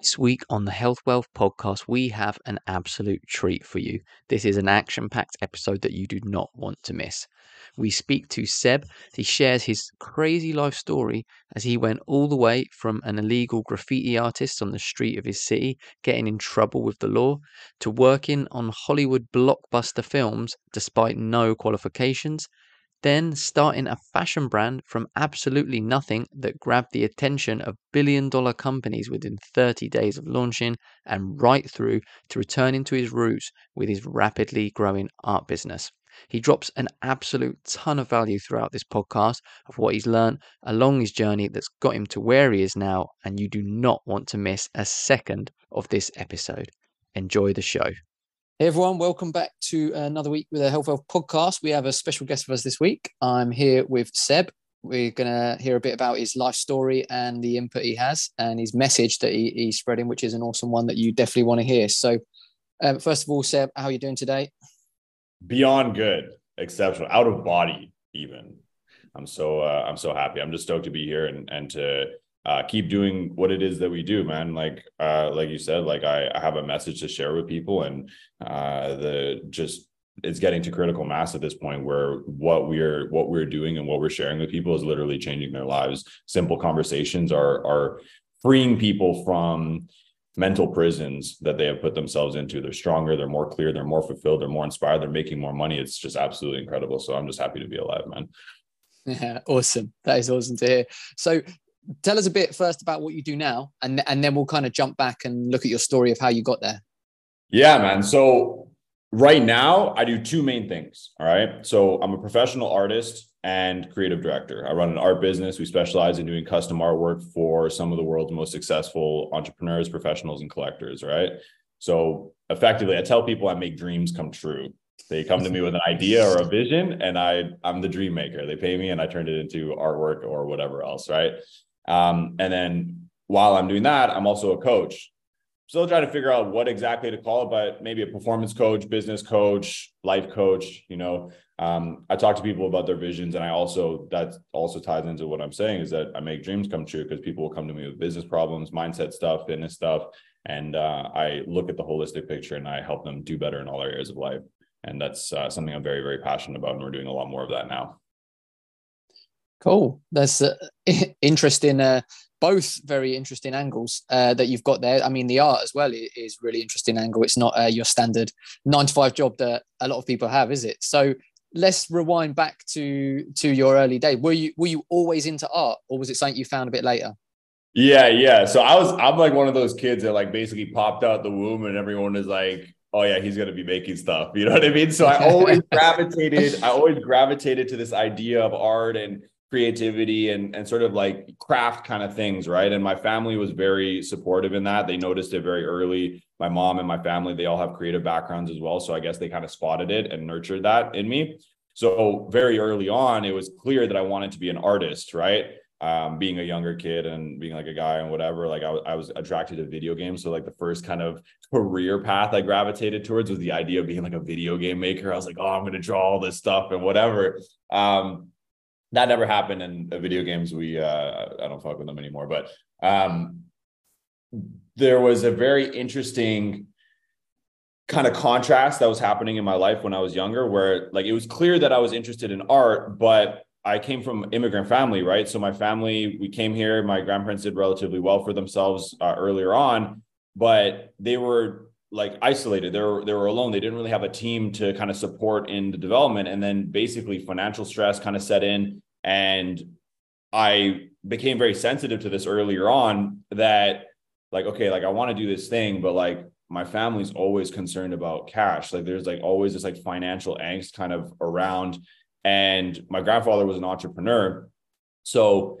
This week on the Health Wealth podcast, we have an absolute treat for you. This is an action packed episode that you do not want to miss. We speak to Seb. He shares his crazy life story as he went all the way from an illegal graffiti artist on the street of his city, getting in trouble with the law, to working on Hollywood blockbuster films despite no qualifications, then starting a fashion brand from absolutely nothing that grabbed the attention of billion dollar companies within 30 days of launching, and right through to returning to his roots with his rapidly growing art business. He drops an absolute ton of value throughout this podcast of what he's learned along his journey that's got him to where he is now, and you do not want to miss a second of this episode. Enjoy the show. Hey everyone, welcome back to another week with a Health Wealth podcast. We have a special guest with us this week. I'm here with Seb. We're going to hear a bit about his life story and the input he has and his message that he, he's spreading, which is an awesome one that you definitely want to hear. So, um, first of all, Seb, how are you doing today? Beyond good, exceptional, out of body, even. I'm so uh, I'm so happy. I'm just stoked to be here and and to uh, keep doing what it is that we do, man. Like, uh, like you said, like I, I have a message to share with people, and uh, the just it's getting to critical mass at this point where what we're what we're doing and what we're sharing with people is literally changing their lives. Simple conversations are are freeing people from mental prisons that they have put themselves into. They're stronger, they're more clear, they're more fulfilled, they're more inspired, they're making more money. It's just absolutely incredible. So I'm just happy to be alive, man. Yeah, awesome. That is awesome to hear. So tell us a bit first about what you do now, and and then we'll kind of jump back and look at your story of how you got there. Yeah, man. So right now, I do two main things. All right. So I'm a professional artist and creative director. I run an art business. We specialize in doing custom artwork for some of the world's most successful entrepreneurs, professionals, and collectors. Right. So effectively, I tell people I make dreams come true. They come to me with an idea or a vision, and I I'm the dream maker. They pay me, and I turn it into artwork or whatever else. Right. Um, and then while I'm doing that, I'm also a coach. Still trying to figure out what exactly to call it, but maybe a performance coach, business coach, life coach. You know, um, I talk to people about their visions, and I also that also ties into what I'm saying is that I make dreams come true because people will come to me with business problems, mindset stuff, fitness stuff, and uh, I look at the holistic picture and I help them do better in all areas of life. And that's uh, something I'm very, very passionate about, and we're doing a lot more of that now. Cool. That's uh, interesting. Uh, both very interesting angles uh, that you've got there. I mean, the art as well is really interesting angle. It's not uh, your standard nine to five job that a lot of people have, is it? So let's rewind back to to your early day. Were you were you always into art, or was it something you found a bit later? Yeah, yeah. So I was I'm like one of those kids that like basically popped out the womb, and everyone is like, oh yeah, he's gonna be making stuff. You know what I mean? So I always gravitated, I always gravitated to this idea of art and creativity and and sort of like craft kind of things right? And my family was very supportive in that. They noticed it very early. My mom and my family they all have creative backgrounds as well. So i guess they kind of spotted it and nurtured that in me. So very early on it was clear that i wanted to be an artist right? Um, being a younger kid and being like a guy and whatever like I, w- I was attracted to video games. So like the first kind of career path i gravitated towards was the idea of being like a video game maker. I was like oh i'm going to draw all this stuff and whatever. Um, that never happened in video games. We uh, I don't fuck with them anymore. But um, there was a very interesting kind of contrast that was happening in my life when I was younger, where like it was clear that I was interested in art, but I came from immigrant family, right? So my family, we came here. My grandparents did relatively well for themselves uh, earlier on, but they were like isolated. They were they were alone. They didn't really have a team to kind of support in the development. And then basically financial stress kind of set in. And I became very sensitive to this earlier on that like, okay, like I want to do this thing, but like my family's always concerned about cash. Like there's like always this like financial angst kind of around. And my grandfather was an entrepreneur. So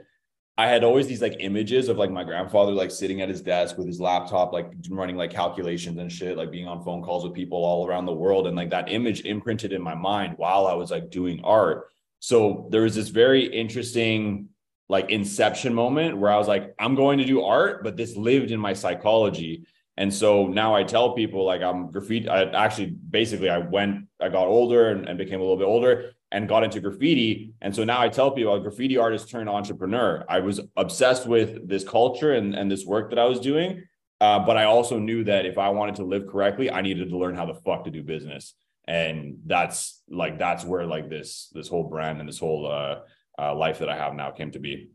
I had always these like images of like my grandfather like sitting at his desk with his laptop, like running like calculations and shit, like being on phone calls with people all around the world. And like that image imprinted in my mind while I was like doing art. So there was this very interesting like inception moment where I was like, I'm going to do art, but this lived in my psychology. And so now I tell people like I'm graffiti. I actually basically I went, I got older and, and became a little bit older and got into graffiti. And so now I tell people a graffiti artist turned entrepreneur. I was obsessed with this culture and, and this work that I was doing. Uh, but I also knew that if I wanted to live correctly, I needed to learn how the fuck to do business. And that's like that's where like this this whole brand and this whole uh, uh life that I have now came to be.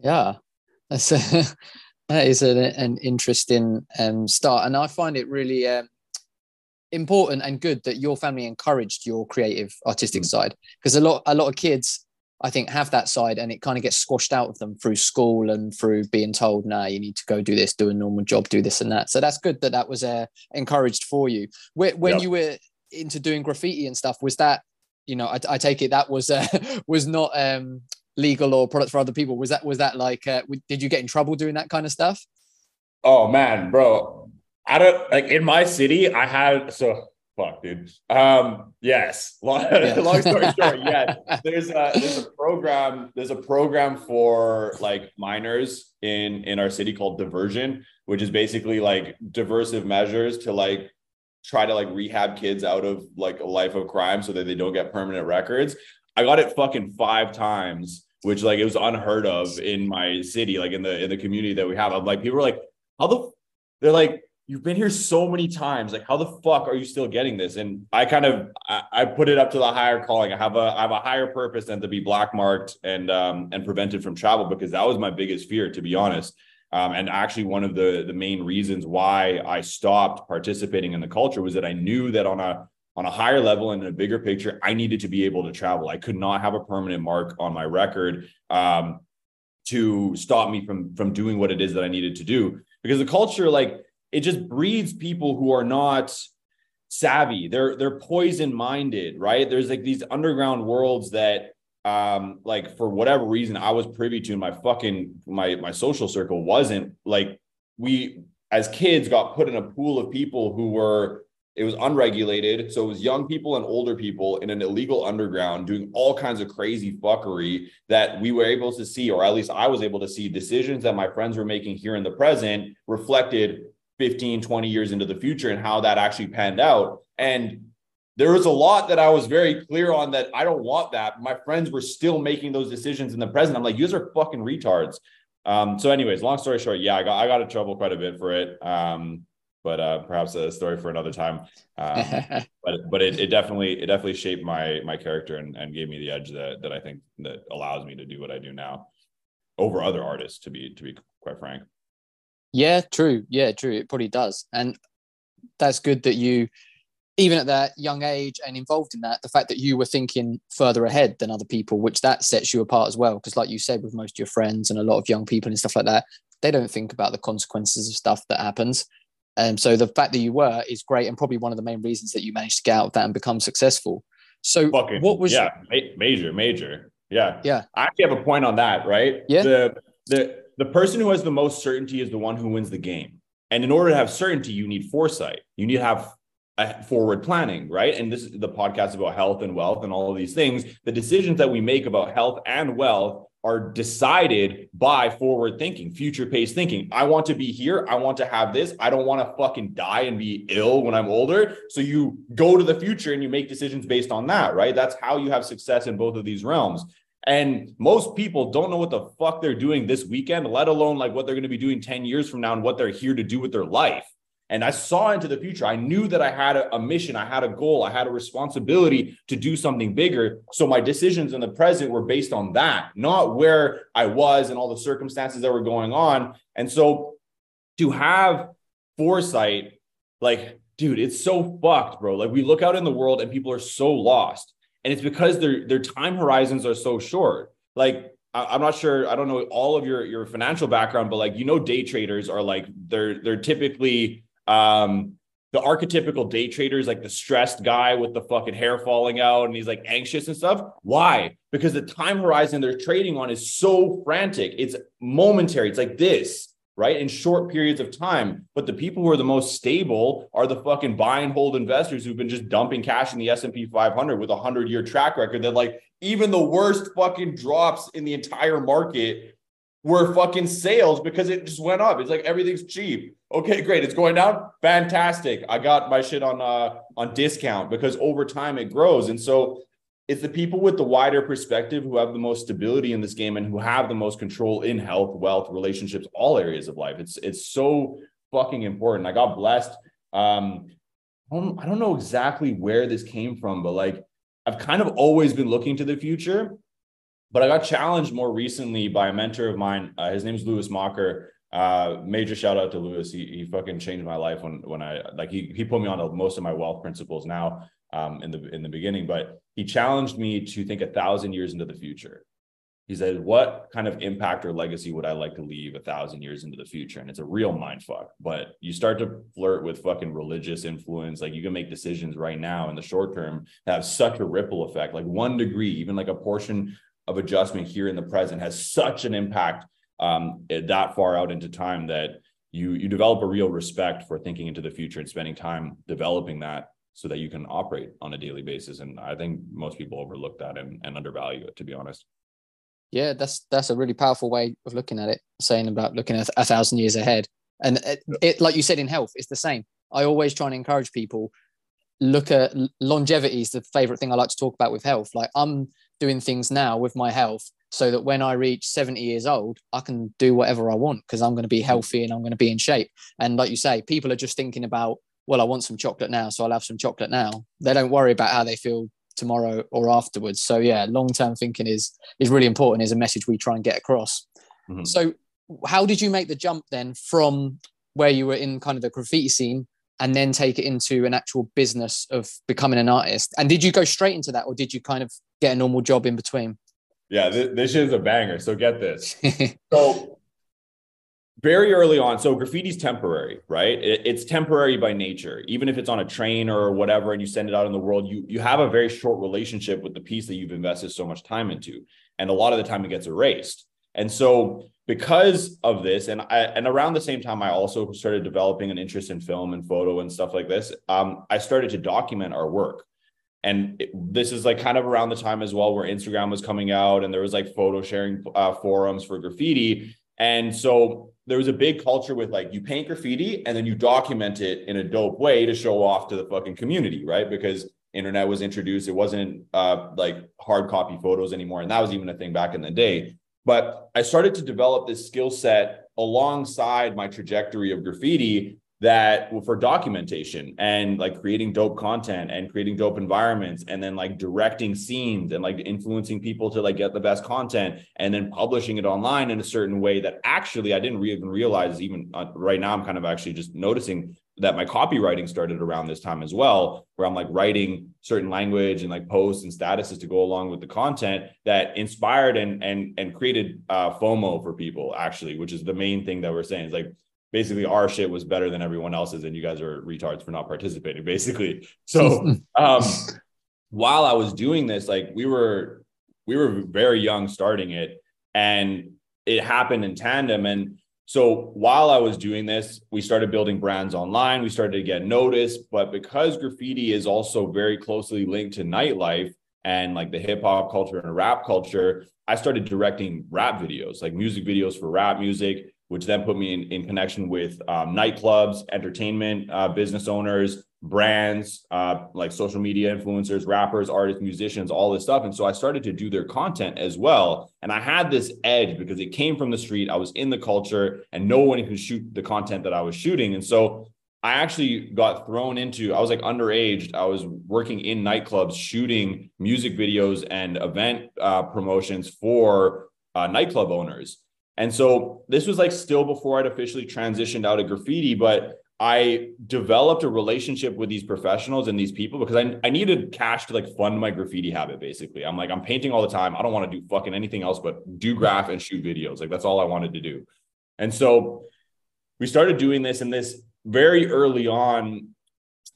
Yeah, that's a, that is an, an interesting um, start, and I find it really um, important and good that your family encouraged your creative artistic mm-hmm. side because a lot a lot of kids I think have that side and it kind of gets squashed out of them through school and through being told, "Nah, you need to go do this, do a normal job, do this and that." So that's good that that was uh, encouraged for you. When, when yep. you were into doing graffiti and stuff, was that, you know, I, I take it that was uh, was not um, legal or product for other people. Was that was that like, uh, did you get in trouble doing that kind of stuff? Oh man, bro, I don't like in my city. I had so fuck, dude. Um, yes. Long, yeah. long story short, yes. There's a there's a program. There's a program for like minors in in our city called Diversion, which is basically like diversive measures to like try to like rehab kids out of like a life of crime so that they don't get permanent records. I got it fucking five times, which like it was unheard of in my city, like in the in the community that we have. I'm like, people are like, how the they're like you've been here so many times. Like, how the fuck are you still getting this? And I kind of I, I, put it up to the higher calling. I have a I have a higher purpose than to be black marked and um and prevented from travel because that was my biggest fear, to be honest. Um, and actually, one of the the main reasons why I stopped participating in the culture was that I knew that on a on a higher level and in a bigger picture, I needed to be able to travel. I could not have a permanent mark on my record um, to stop me from from doing what it is that I needed to do because the culture, like it just breeds people who are not savvy. They're they're poison minded, right? There's like these underground worlds that um like for whatever reason I was privy to my fucking my my social circle wasn't like we as kids got put in a pool of people who were it was unregulated so it was young people and older people in an illegal underground doing all kinds of crazy fuckery that we were able to see or at least I was able to see decisions that my friends were making here in the present reflected 15, 20 years into the future and how that actually panned out. And there was a lot that I was very clear on that I don't want that. My friends were still making those decisions in the present. I'm like, you guys are fucking retards. Um, so, anyways, long story short, yeah, I got I got in trouble quite a bit for it. Um, but uh, perhaps a story for another time. Um, but but it, it definitely it definitely shaped my my character and, and gave me the edge that that I think that allows me to do what I do now over other artists. To be to be quite frank. Yeah, true. Yeah, true. It probably does. And that's good that you, even at that young age and involved in that, the fact that you were thinking further ahead than other people, which that sets you apart as well. Because, like you said, with most of your friends and a lot of young people and stuff like that, they don't think about the consequences of stuff that happens. And um, so the fact that you were is great and probably one of the main reasons that you managed to get out of that and become successful. So, Fucking, what was yeah, major, major, yeah, yeah. I actually have a point on that, right? Yeah. The the the person who has the most certainty is the one who wins the game. And in order to have certainty, you need foresight. You need to have a forward planning, right? And this is the podcast about health and wealth and all of these things. The decisions that we make about health and wealth are decided by forward thinking, future paced thinking. I want to be here. I want to have this. I don't want to fucking die and be ill when I'm older. So you go to the future and you make decisions based on that, right? That's how you have success in both of these realms. And most people don't know what the fuck they're doing this weekend, let alone like what they're going to be doing 10 years from now and what they're here to do with their life. And I saw into the future. I knew that I had a, a, mission, I had a goal, I had a responsibility to do something bigger. So my decisions in the present were based on that, not where I was and all the circumstances that were going on. And so to have foresight, like, dude, it's so fucked, bro. Like we look out in the world and people are so lost and it's because their their time horizons are so short. Like I'm not sure. I don't know all of your your financial background, but like you know, day traders are like they're they're typically um the archetypical day traders, like the stressed guy with the fucking hair falling out and he's like anxious and stuff. Why? Because the time horizon they're trading on is so frantic. It's momentary. It's like this right? In short periods of time. But the people who are the most stable are the fucking buy and hold investors who've been just dumping cash in the S&P 500 with a 100-year track record that like even the worst fucking drops in the entire market were fucking sales because it just went up. It's like everything's cheap. Okay, great. It's going down. Fantastic. I got my shit on uh on discount because over time it grows. And so it's the people with the wider perspective who have the most stability in this game and who have the most control in health, wealth, relationships, all areas of life. It's it's so fucking important. I got blessed. Um, I don't, I don't know exactly where this came from, but like I've kind of always been looking to the future. But I got challenged more recently by a mentor of mine. Uh, his name is Lewis Mocker. Uh, major shout out to Lewis. He, he fucking changed my life when when I like he he put me on most of my wealth principles now um, in the in the beginning. But he challenged me to think a thousand years into the future. He said, "What kind of impact or legacy would I like to leave a thousand years into the future?" And it's a real mind fuck. But you start to flirt with fucking religious influence. Like you can make decisions right now in the short term that have such a ripple effect. Like one degree, even like a portion of adjustment here in the present has such an impact um, that far out into time that you you develop a real respect for thinking into the future and spending time developing that so that you can operate on a daily basis and i think most people overlook that and, and undervalue it to be honest. Yeah that's that's a really powerful way of looking at it saying about looking at a thousand years ahead. And it, it like you said in health it's the same. I always try and encourage people look at longevity is the favorite thing i like to talk about with health. Like i'm doing things now with my health so that when I reach 70 years old, I can do whatever I want because I'm going to be mm-hmm. healthy and I'm going to be in shape. And like you say, people are just thinking about, well, I want some chocolate now, so I'll have some chocolate now. They don't worry about how they feel tomorrow or afterwards. So yeah, long-term thinking is is really important. Is a message we try and get across. Mm-hmm. So how did you make the jump then from where you were in kind of the graffiti scene and then take it into an actual business of becoming an artist? And did you go straight into that or did you kind of get a normal job in between? Yeah, this, this is a banger. So get this. so very early on, so graffiti's temporary, right? It, it's temporary by nature. Even if it's on a train or whatever, and you send it out in the world, you you have a very short relationship with the piece that you've invested so much time into, and a lot of the time it gets erased. And so because of this, and I and around the same time, I also started developing an interest in film and photo and stuff like this. Um, I started to document our work and it, this is like kind of around the time as well where instagram was coming out and there was like photo sharing uh, forums for graffiti and so there was a big culture with like you paint graffiti and then you document it in a dope way to show off to the fucking community right? Because internet was introduced. It wasn't uh, like hard copy photos anymore. And that was even a thing back in the day. But i started to develop this skill set alongside my trajectory of graffiti that for documentation and like creating dope content and creating dope environments and then like directing scenes and like influencing people to like get the best content and then publishing it online in a certain way that actually I didn't even realize even uh, right now I'm kind of actually just noticing that my copywriting started around this time as well where I'm like writing certain language and like posts and statuses to go along with the content that inspired and and and created uh, FOMO for people actually which is the main thing that we're saying is like basically our shit was better than everyone else's and you guys are retards for not participating basically. So um while i was doing this like we were we were very young starting it and it happened in tandem. And so while i was doing this we started building brands online. We started to get noticed but because graffiti is also very closely linked to nightlife and like the hip hop culture and rap culture i started directing rap videos like music videos for rap music which then put me in, in connection with um, nightclubs, entertainment uh, business owners, brands, uh, like social media influencers, rappers, artists, musicians, all this stuff. And so I started to do their content as well. And I had this edge because it came from the street. I was in the culture and no one could shoot the content that I was shooting. And so I actually got thrown into, I was like underage. I was working in nightclubs, shooting music videos and event uh, promotions for uh, nightclub owners. And so this was like still before I'd officially transitioned out of graffiti, but I developed a relationship with these professionals and these people because I, I needed cash to like fund my graffiti habit. Basically, I'm like, I'm painting all the time. I don't want to do fucking anything else but do graph and shoot videos. Like that's all I wanted to do. And so we started doing this, and this very early on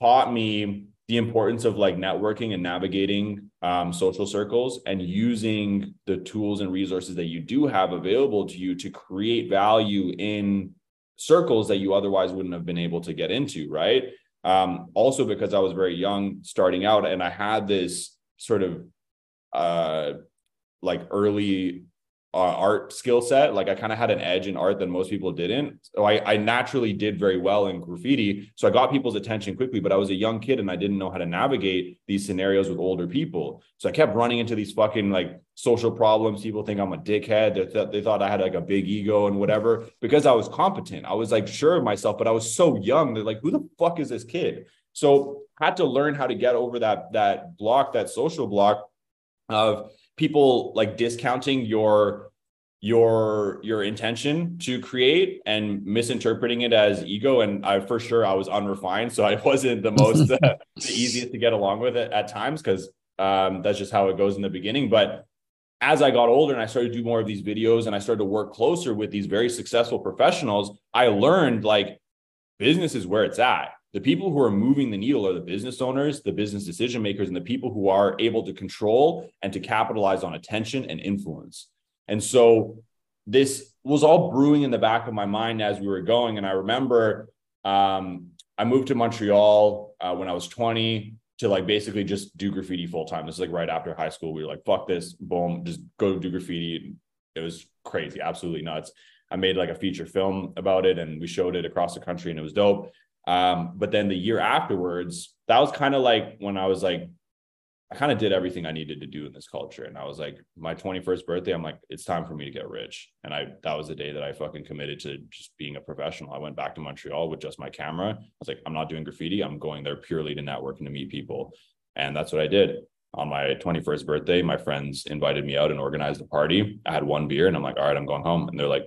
taught me the importance of like networking and navigating um, social circles and using the tools and resources that you do have available to you to create value in circles that you otherwise wouldn't have been able to get into right? Um, also because i was very young starting out and i had this sort of uh, like early uh, art skill set. Like I kind of had an edge in art that most people didn't. So I, I naturally did very well in graffiti. So I got people's attention quickly, but I was a young kid and I didn't know how to navigate these scenarios with older people. So I kept running into these fucking like social problems. People think I'm a dickhead. They, th- they thought I had like a big ego and whatever because I was competent. I was like sure of myself, but I was so young. They're like, who the fuck is this kid? So had to learn how to get over that that block, that social block of people like discounting your your your intention to create and misinterpreting it as ego. And i for sure i was unrefined so i wasn't the most uh, the easiest to get along with it at times because um, that's just how it goes in the beginning. But as i got older and i started to do more of these videos and i started to work closer with these very successful professionals i learned like business is where it's at the people who are moving the needle are the business owners, the business decision makers, and the people who are able to control and to capitalize on attention and influence. And so this was all brewing in the back of my mind as we were going. And I remember um, I moved to Montreal uh, when I was 20 to like basically just do graffiti full time. This is like right after high school. We were like, fuck this, boom, just go do graffiti. It was crazy, absolutely nuts. I made like a feature film about it and we showed it across the country and it was dope. Um, but then the year afterwards, that was kind of like when I was like, I kind of did everything I needed to do in this culture. And I was like, my 21st birthday, I'm like, it's time for me to get rich. And I, that was the day that I fucking committed to just being a professional. I went back to Montreal with just my camera. I was like, I'm not doing graffiti. I'm going there purely to network and to meet people. And that's what I did. On my 21st birthday, my friends invited me out and organized a party. I had one beer and I'm like, all right, I'm going home. And they're like,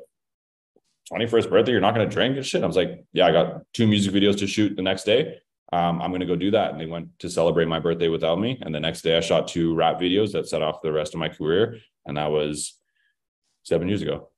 21st birthday, you're not going to drink and shit. I was like, yeah, I got two music videos to shoot the next day. Um, I'm going to go do that. And they went to celebrate my birthday without me. And the next day I shot two rap videos that set off the rest of my career. And that was seven years ago,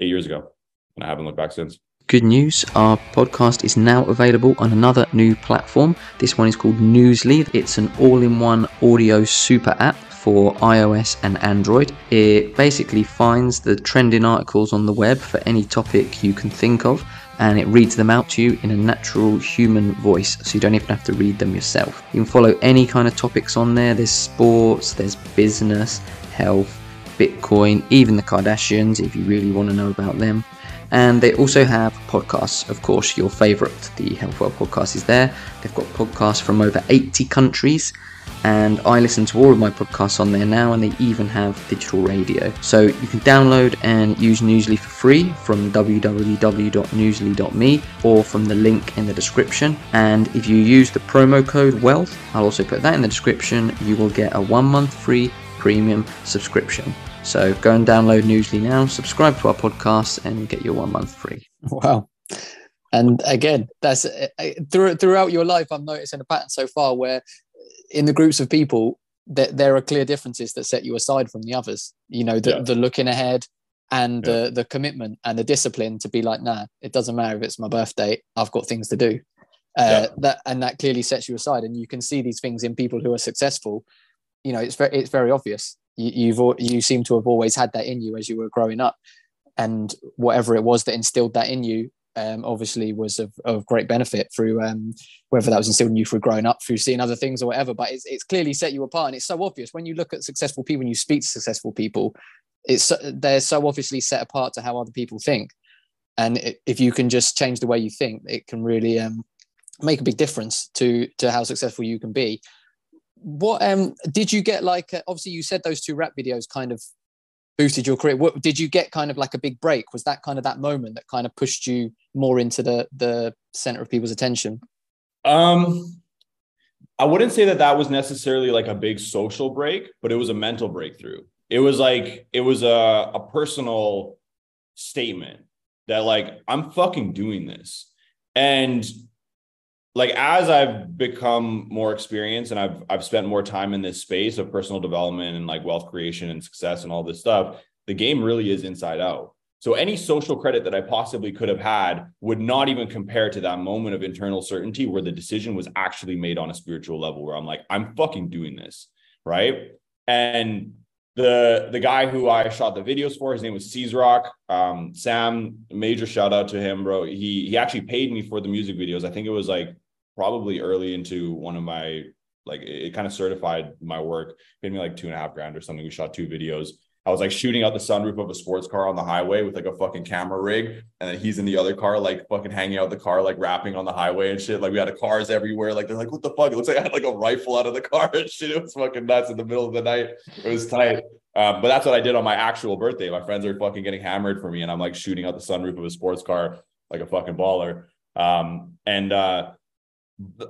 eight years ago. And I haven't looked back since. Good news, our podcast is now available on another new platform. This one is called Newsly. It's an all in one audio super app for iOS and Android. It basically finds the trending articles on the web for any topic you can think of and it reads them out to you in a natural human voice so you don't even have to read them yourself. You can follow any kind of topics on there there's sports, there's business, health, Bitcoin, even the Kardashians if you really want to know about them. And they also have podcasts, of course, your favorite, the Health Wealth podcast is there. They've got podcasts from over 80 countries and I listen to all of my podcasts on there now, and they even have digital radio. So you can download and use Newsly for free from www.newsly.me or from the link in the description. And if you use the promo code WEALTH, I'll also put that in the description, you will get a one month free premium subscription. So go and download Newsly now, subscribe to our podcast, and get your one month free. Wow. And again, that's uh, throughout your life. I'm noticing a pattern so far where in the groups of people that there are clear differences that set you aside from the others you know the, yeah. the looking ahead and yeah. the the commitment and the discipline to be like nah it doesn't matter if it's my birthday i've got things to do uh, yeah. that and that clearly sets you aside and you can see these things in people who are successful you know it's very it's very obvious you, you've you seem to have always had that in you as you were growing up and whatever it was that instilled that in you um, obviously was of, of great benefit through um, whether that was instilled in you through growing up, through seeing other things or whatever. But it's, it's clearly set you apart, and it's so obvious when you look at successful people and you speak to successful people. It's they're so obviously set apart to how other people think, and it, if you can just change the way you think, it can really um, make a big difference to to how successful you can be. What um did you get like? Uh, obviously, you said those two rap videos kind of boosted your career. What did you get kind of like a big break? Was that kind of that moment that kind of pushed you more into the the center of people's attention? Um I wouldn't say that that was necessarily like a big social break, but it was a mental breakthrough. It was like it was a a personal statement that like I'm fucking doing this. And like as I've become more experienced and I've I've spent more time in this space of personal development and like wealth creation and success and all this stuff, the game really is inside out. So any social credit that I possibly could have had would not even compare to that moment of internal certainty where the decision was actually made on a spiritual level where I'm like, I'm fucking doing this. Right. And the the guy who I shot the videos for, his name was Rock. Um, Sam, major shout out to him, bro. He he actually paid me for the music videos. I think it was like probably early into one of my like it, kind of certified my work paid me like two and a half grand or something we shot two videos I was like shooting out the sunroof of a sports car on the highway with like a fucking camera rig. And then he's in the other car, like fucking hanging out the car, like rapping on the highway and shit. Like we had cars everywhere. Like they're like, what the fuck? It looks like I had like a rifle out of the car and shit. It was fucking nuts in the middle of the night. It was tight. Um, but that's what I did on my actual birthday. My friends are fucking getting hammered for me, and I'm like shooting out the sunroof of a sports car like a fucking baller. Um, and uh,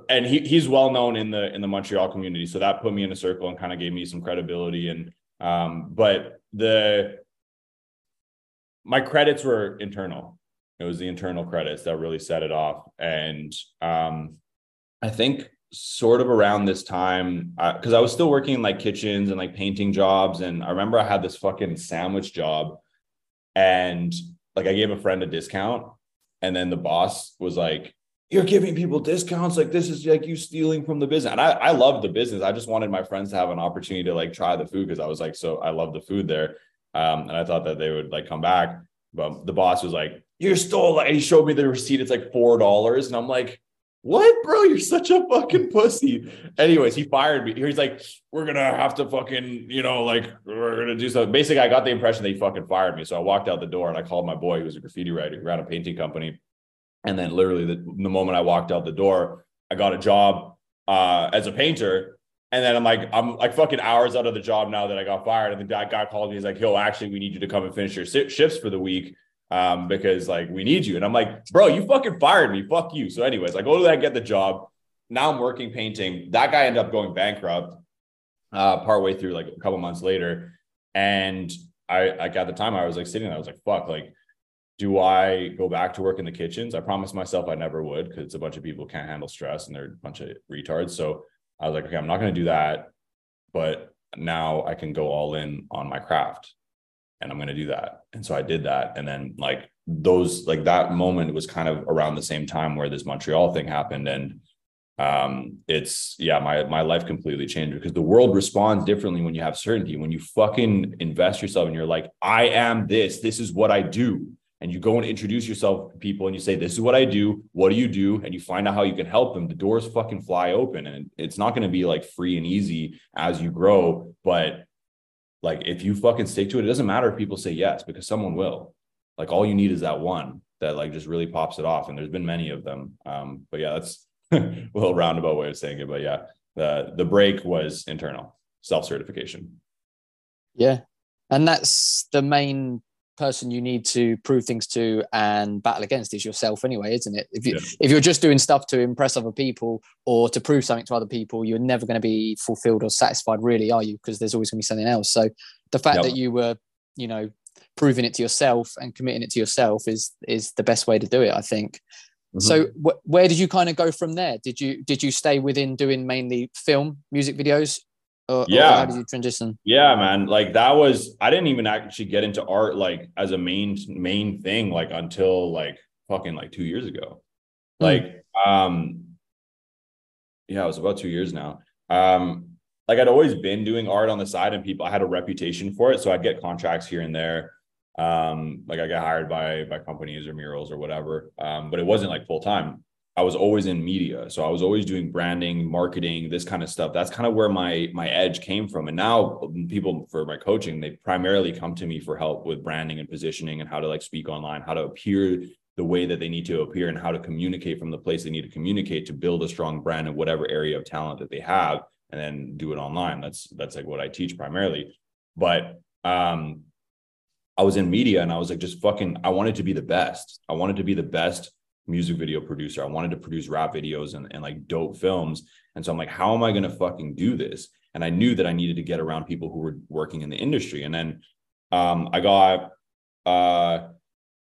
and he he's well known in the in the Montreal community, so that put me in a circle and kind of gave me some credibility. And um, but the my credits were internal. It was the internal credits that really set it off. And um, I think sort of around this time, because uh, I was still working in like kitchens and like painting jobs. And I remember I had this fucking sandwich job. And like I gave a friend a discount. And then the boss was like, you're giving people discounts. Like this is like you stealing from the business. And i i love the business. I just wanted my friends to have an opportunity to like try the food because i was like so i love the food there. Um, and i thought that they would like come back. But the boss was like you stole like he showed me the receipt. It's like four dollars. And i'm like what bro? You're such a fucking pussy. Anyways he fired me. He's like we're gonna have to fucking you know like we're gonna do something. Basically i got the impression that he fucking fired me. So i walked out the door and i called my boy who was a graffiti writer who ran a painting company and then literally the, the moment I walked out the door, I got a job uh, as a painter. And then I'm like, I'm like fucking hours out of the job now that I got fired. And the guy, guy called me. He's like, yo, actually, we need you to come and finish your shifts for the week um, because like we need you. And I'm like, bro, you fucking fired me. Fuck you. So, anyways, I go to that, get the job. Now I'm working painting. That guy ended up going bankrupt uh, partway through, like a couple months later. And I, like at the time, I was like sitting there, I was like, fuck, like do I go back to work in the kitchens? I promised myself I never would because it's a bunch of people can't handle stress and they're a bunch of retards. So I was like, okay, I'm not going to do that. But now I can go all in on my craft and I'm going to do that. And so I did that. And then, like, those, like, that moment was kind of around the same time where this Montreal thing happened. And um it's yeah my my life completely changed because the world responds differently when you have certainty when you fucking invest yourself and you're like i am this this is what i do and you go and introduce yourself to people and you say, This is what I do. What do you do? And you find out how you can help them. The doors fucking fly open. And it's not going to be like free and easy as you grow. But like if you fucking stick to it, it doesn't matter if people say yes, because someone will. Like all you need is that one that like just really pops it off. And there's been many of them. Um, but yeah, that's a little roundabout way of saying it. But yeah, the the break was internal self-certification. Yeah. And that's the main person you need to prove things to and battle against is yourself anyway isn't it if you yeah. if you're just doing stuff to impress other people or to prove something to other people you're never going to be fulfilled or satisfied really are you because there's always going to be something else so the fact yep. that you were you know proving it to yourself and committing it to yourself is is the best way to do it i think mm-hmm. so wh- where did you kind of go from there did you did you stay within doing mainly film music videos or, yeah. Or how did you transition? Yeah, man. Like that was I didn't even actually get into art like as a main main thing like until like fucking like two years ago. Mm. Like um yeah, it was about two years now. Um like I'd always been doing art on the side and people I had a reputation for it. So I'd get contracts here and there. Um, like I got hired by by companies or murals or whatever. Um, but it wasn't like full time. I was always in media. So I was always doing branding, marketing, this kind of stuff. That's kind of where my my edge came from. And now people for my coaching, they primarily come to me for help with branding and positioning and how to like speak online, how to appear the way that they need to appear and how to communicate from the place they need to communicate to build a strong brand in whatever area of talent that they have and then do it online. That's that's like what I teach primarily. But um I was in media and I was like just fucking I wanted to be the best. I wanted to be the best music video producer. I wanted to produce rap videos and, and like dope films. And so I'm like, how am I going to fucking do this? And I knew that I needed to get around people who were working in the industry. And then um, I got, uh,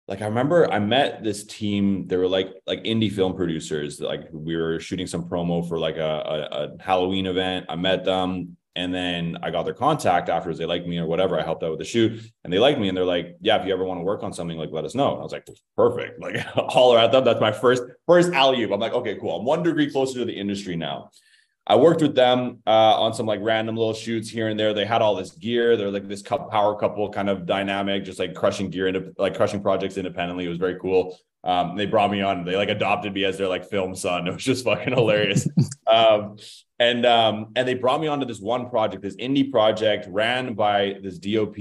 like I remember I met this team. They were like like indie film producers. Like we were shooting some promo for like a, a, a Halloween event. I met them. And then I got their contact afterwards. They liked me or whatever. I helped out with the shoot and they liked me. And they're like, yeah, if you ever want to work on something, like let us know. And I was like, perfect. Like holler at them. That's my first, first alley I'm like, okay, cool. I'm one degree closer to the industry now. I worked with them uh, on some like random little shoots here and there. They had all this gear. They're like this power couple kind of dynamic, just like crushing gear into like crushing projects independently. It was very cool. Um, they brought me on. They like adopted me as their like film son. It was just fucking hilarious. um, and um, and they brought me onto this one project, this indie project ran by this DOP.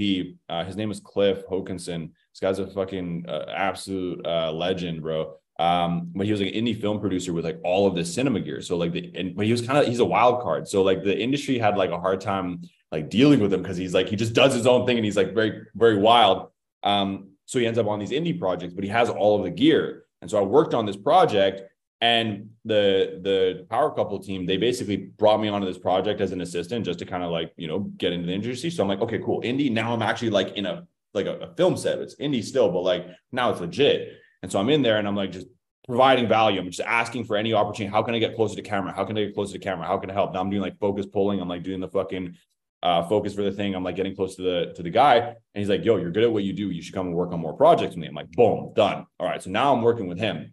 Uh, his name is Cliff Hokinson. This guy's a fucking uh, absolute uh, legend, bro. Um, but he was like an indie film producer with like all of the cinema gear. So like the and but he was kind of he's a wild card. So like the industry had like a hard time like dealing with him because he's like he just does his own thing and he's like very very wild. Um, so he ends up on these indie projects, but he has all of the gear. And so I worked on this project and the the power couple team they basically brought me onto this project as an assistant just to kind of like you know get into the industry so i'm like okay cool indie now i'm actually like in a like a, a film set it's indie still but like now it's legit and so I'm in there and I'm like just providing value. I'm just asking for any opportunity. How can I get closer to camera? How can I get closer to camera? How can I help? Now I'm doing like focus pulling. I'm like doing the fucking uh, focus for the thing. I'm like getting close to the to the guy, and he's like, "Yo, you're good at what you do. You should come and work on more projects with me." I'm like, "Boom, done." All right, so now I'm working with him,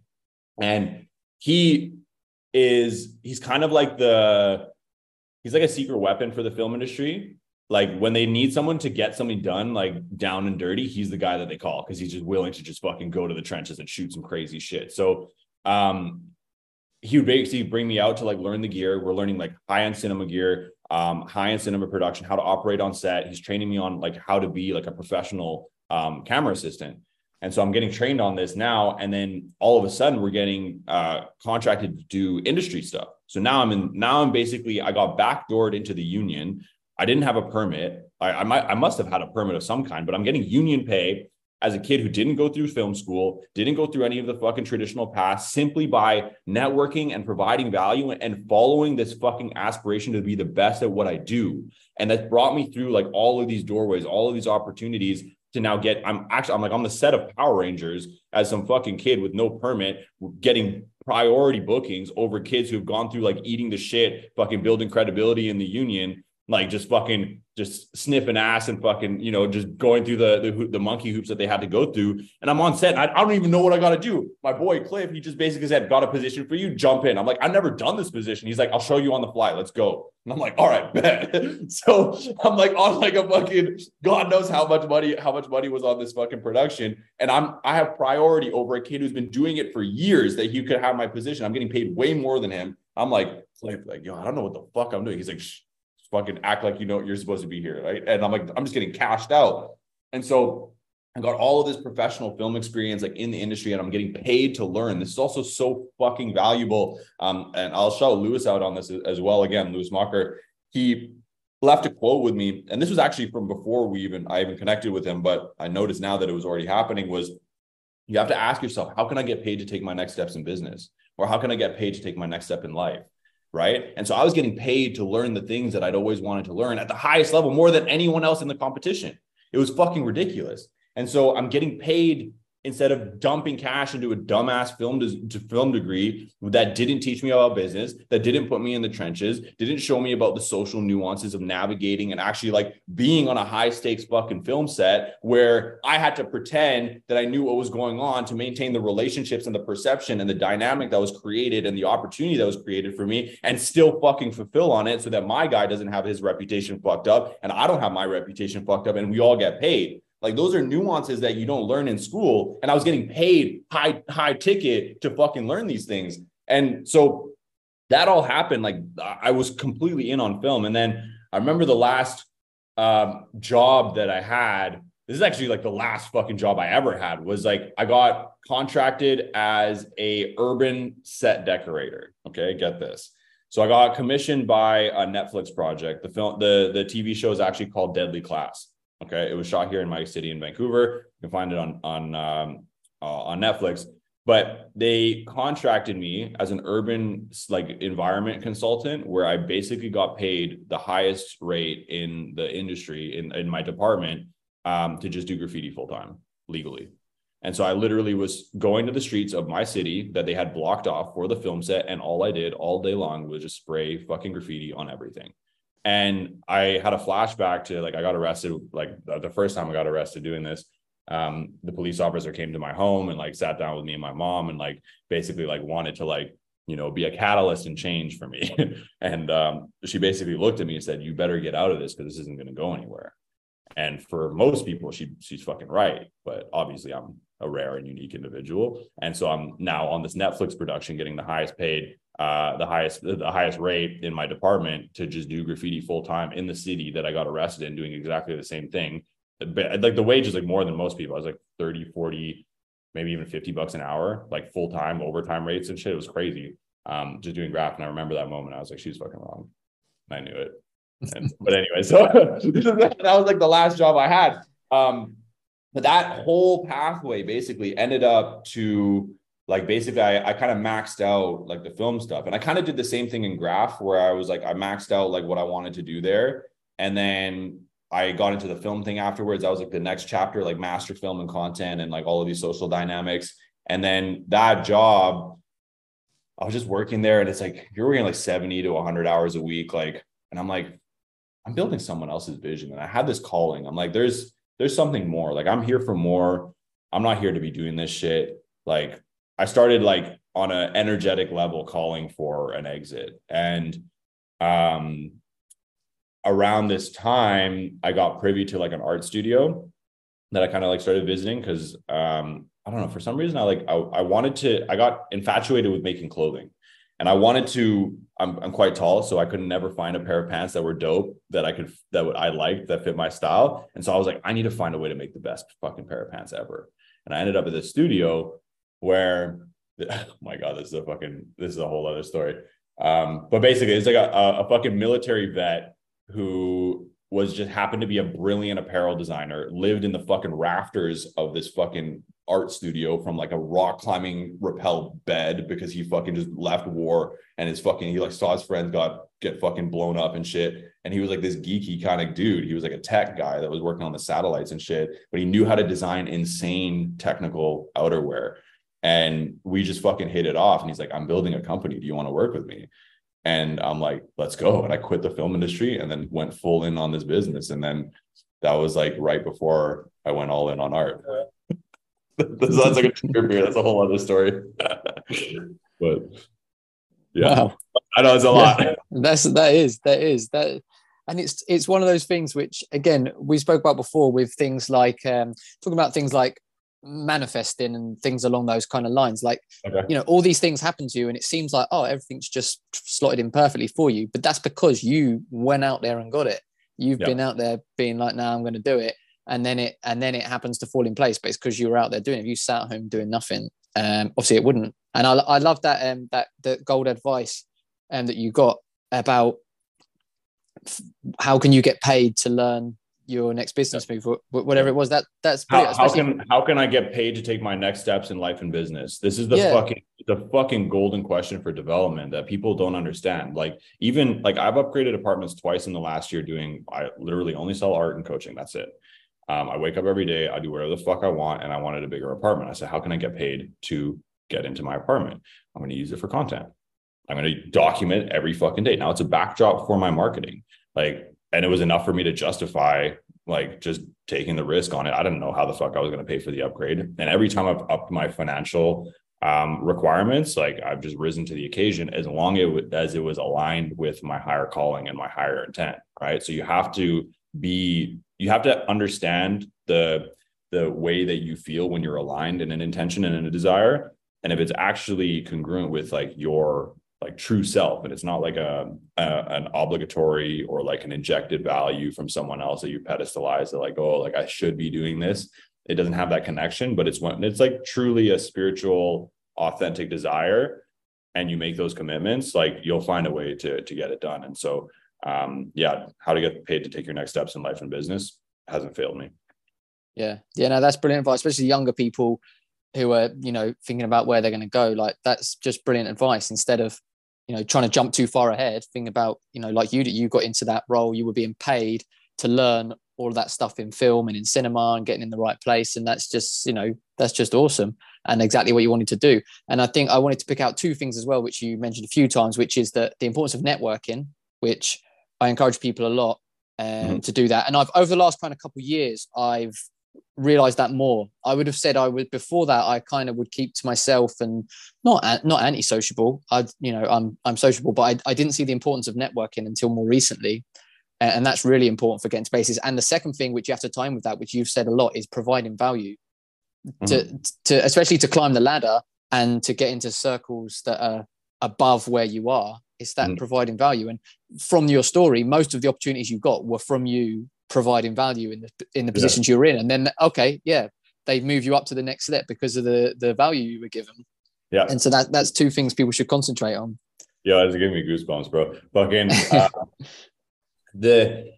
and he is he's kind of like the he's like a secret weapon for the film industry. Like when they need someone to get something done like down and dirty he's the guy that they call because he's just willing to just fucking go to the trenches and shoot some crazy shit. So um he would basically bring me out to like learn the gear. We're learning like high-end cinema gear um high-end cinema production how to operate on set. He's training me on like how to be like a professional um camera assistant and so i'm getting trained on this now and then all of a sudden we're getting uh contracted to do industry stuff so now i'm in now i'm basically i got backdoored into the union I didn't have a permit. I, I might I must have had a permit of some kind, but I'm getting union pay as a kid who didn't go through film school, didn't go through any of the fucking traditional paths, simply by networking and providing value and following this fucking aspiration to be the best at what I do. And that brought me through like all of these doorways, all of these opportunities to now get. I'm actually I'm like on the set of Power Rangers as some fucking kid with no permit, getting priority bookings over kids who've gone through like eating the shit, fucking building credibility in the union like just fucking just sniffing ass and fucking you know just going through the the, the monkey hoops that they had to go through. And i'm on set. I, I don't even know what i got to do. My boy cliff he just basically said got a position for you. Jump in. I'm like i've never done this position. He's like i'll show you on the fly. Let's go. And i'm like all right bet. So i'm like on like a fucking god knows how much money how much money was on this fucking production. And i'm i have priority over a kid who's been doing it for years that he could have my position. I'm getting paid way more than him. I'm like cliff like yo i don't know what the fuck i'm doing. He's like Shh fucking act like you know you're supposed to be here, right? And I'm like, I'm just getting cashed out. And so I got all of this professional film experience like in the industry and I'm getting paid to learn. This is also so fucking valuable. Um, and I'll shout Lewis out on this as well. Again, Lewis Mocker, he left a quote with me. And this was actually from before we even, I even connected with him, but I noticed now that it was already happening was you have to ask yourself, how can I get paid to take my next steps in business? Or how can I get paid to take my next step in life? Right? And so I was getting paid to learn the things that I'd always wanted to learn at the highest level more than anyone else in the competition. It was fucking ridiculous. And so I'm getting paid instead of dumping cash into a dumbass film to, film degree that didn't teach me about business, that didn't put me in the trenches, didn't show me about the social nuances of navigating and actually like being on a high stakes fucking film set where I had to pretend that I knew what was going on to maintain the relationships and the perception and the dynamic that was created and the opportunity that was created for me and still fucking fulfill on it so that my guy doesn't have his reputation fucked up and I don't have my reputation fucked up and we all get paid. Like those are nuances that you don't learn in school. And I was getting paid high, high ticket to fucking learn these things. And so that all happened. Like I was completely in on film. And then I remember the last um, job that I had. This is actually like the last fucking job I ever had was like I got contracted as a urban set decorator. Okay, get this. So I got commissioned by a Netflix project. The film, the the TV show is actually called Deadly Class. Okay, it was shot here in my city in Vancouver. You can find it on on um, uh, on Netflix. But they contracted me as an urban like environment consultant, where I basically got paid the highest rate in the industry in in my department um, to just do graffiti full time legally. And so I literally was going to the streets of my city that they had blocked off for the film set, and all I did all day long was just spray fucking graffiti on everything. And I had a flashback to like I got arrested like the first time I got arrested doing this. Um, the police officer came to my home and like sat down with me and my mom and like basically like wanted to like you know be a catalyst and change for me. and um, she basically looked at me and said, "You better get out of this because this isn't going to go anywhere." And for most people, she she's fucking right. But obviously, I'm a rare and unique individual. And so I'm now on this Netflix production, getting the highest paid, uh, the highest the highest rate in my department to just do graffiti full time in the city that I got arrested in, doing exactly the same thing. But like the wage is like more than most people. I was like 30, 40, maybe even 50 bucks an hour, like full time overtime rates and shit. It was crazy. Um, just doing graph. And I remember that moment. I was like, she's fucking wrong. And I knew it. And, but anyway, so that was like the last job I had. Um, but that whole pathway basically ended up to like basically I, I kind of maxed out like the film stuff. And I kind of did the same thing in graph where I was like, I maxed out like what I wanted to do there. And then I got into the film thing afterwards. That was like the next chapter, like master film and content and like all of these social dynamics. And then that job, I was just working there and it's like you're working like 70 to 100 hours a week. Like, and I'm like, I'm building someone else's vision. And I had this calling. I'm like, there's, there's something more. Like, I'm here for more. I'm not here to be doing this shit. Like, I started like on an energetic level calling for an exit. And um around this time, I got privy to like an art studio that I kind of like started visiting because um I don't know, for some reason I like I, I wanted to, I got infatuated with making clothing. And I wanted to, I'm, I'm quite tall, so I could never find a pair of pants that were dope that I could, that would I liked, that fit my style. And so I was like, I need to find a way to make the best fucking pair of pants ever. And I ended up at this studio where, oh my God, this is a fucking, this is a whole other story. Um, but basically, it's like a, a fucking military vet who was just happened to be a brilliant apparel designer, lived in the fucking rafters of this fucking art studio from like a rock climbing rappel bed because he fucking just left war and his fucking he like saw his friends got get fucking blown up and shit. And he was like this geeky kind of dude. He was like a tech guy that was working on the satellites and shit but he knew how to design insane technical outerwear and we just fucking hit it off. And he's like i'm building a company. Do you want to work with me? And i'm like let's go. And i quit the film industry and then went full in on this business. And then that was like right before i went all in on art. That's like a trigger. Beer. That's a whole other story. but yeah, wow. I know it's a lot. That's that is that is that, and it's it's one of those things which again we spoke about before with things like um, talking about things like manifesting and things along those kind of lines. Like okay. you know, all these things happen to you, and it seems like oh everything's just slotted in perfectly for you, but that's because you went out there and got it. You've yep. been out there being like, now nah, I'm going to do it and then it and then it happens to fall in place but it's because you were out there doing it if you sat at home doing nothing um obviously it wouldn't and i, I love that um that the gold advice um that you got about how can you get paid to learn your next business move whatever it was that that's how, how, can how can i get paid to take my next steps in life and business this is the yeah. fucking the fucking golden question for development that people don't understand like even like i've upgraded apartments twice in the last year doing i literally only sell art and coaching that's it um, I wake up every day, I do whatever the fuck I want, and I wanted a bigger apartment. I said, how can I get paid to get into my apartment? I'm going to use it for content. I'm going to document every fucking day. Now it's a backdrop for my marketing. Like, and it was enough for me to justify like just taking the risk on it. I didn't know how the fuck I was going to pay for the upgrade. And every time I've upped my financial um, requirements, like I've just risen to the occasion as long as it was aligned with my higher calling and my higher intent. Right. So you have to be you have to understand the the way that you feel when you're aligned in an intention and in a desire and if it's actually congruent with like your like true self and it's not like a, a, an obligatory or like an injected value from someone else that you pedestalize that like oh like i should be doing this it doesn't have that connection but it's when it's like truly a spiritual authentic desire and you make those commitments like you'll find a way to to get it done and so um, yeah, how to get paid to take your next steps in life and business hasn't failed me. Yeah, yeah, no, that's brilliant advice, especially younger people who are you know thinking about where they're going to go. Like that's just brilliant advice. Instead of you know trying to jump too far ahead, think about you know like you that you got into that role, you were being paid to learn all of that stuff in film and in cinema and getting in the right place, and that's just you know that's just awesome and exactly what you wanted to do. And I think I wanted to pick out two things as well, which you mentioned a few times, which is that the importance of networking, which I encourage people a lot um, mm-hmm. to do that. And I've over the last kind of couple of years, I've realized that more. I would have said I would before that. I kind of would keep to myself and not not anti-sociable. I you know I'm I'm sociable, but I, I didn't see the importance of networking until more recently. and, that's really important for getting spaces and the second thing which you have to time with that which you've said a lot is providing value to to especially to climb the ladder and to get into circles that are above where you are it's that Mm. providing value and from your story most of the opportunities you got were from you providing value in the in the Yeah. positions you're in and then okay yeah they move you up to the next step because of the the value you were given Yeah. and so that that's two things people should concentrate on Yeah, it's giving me goosebumps, bro. Fucking uh, the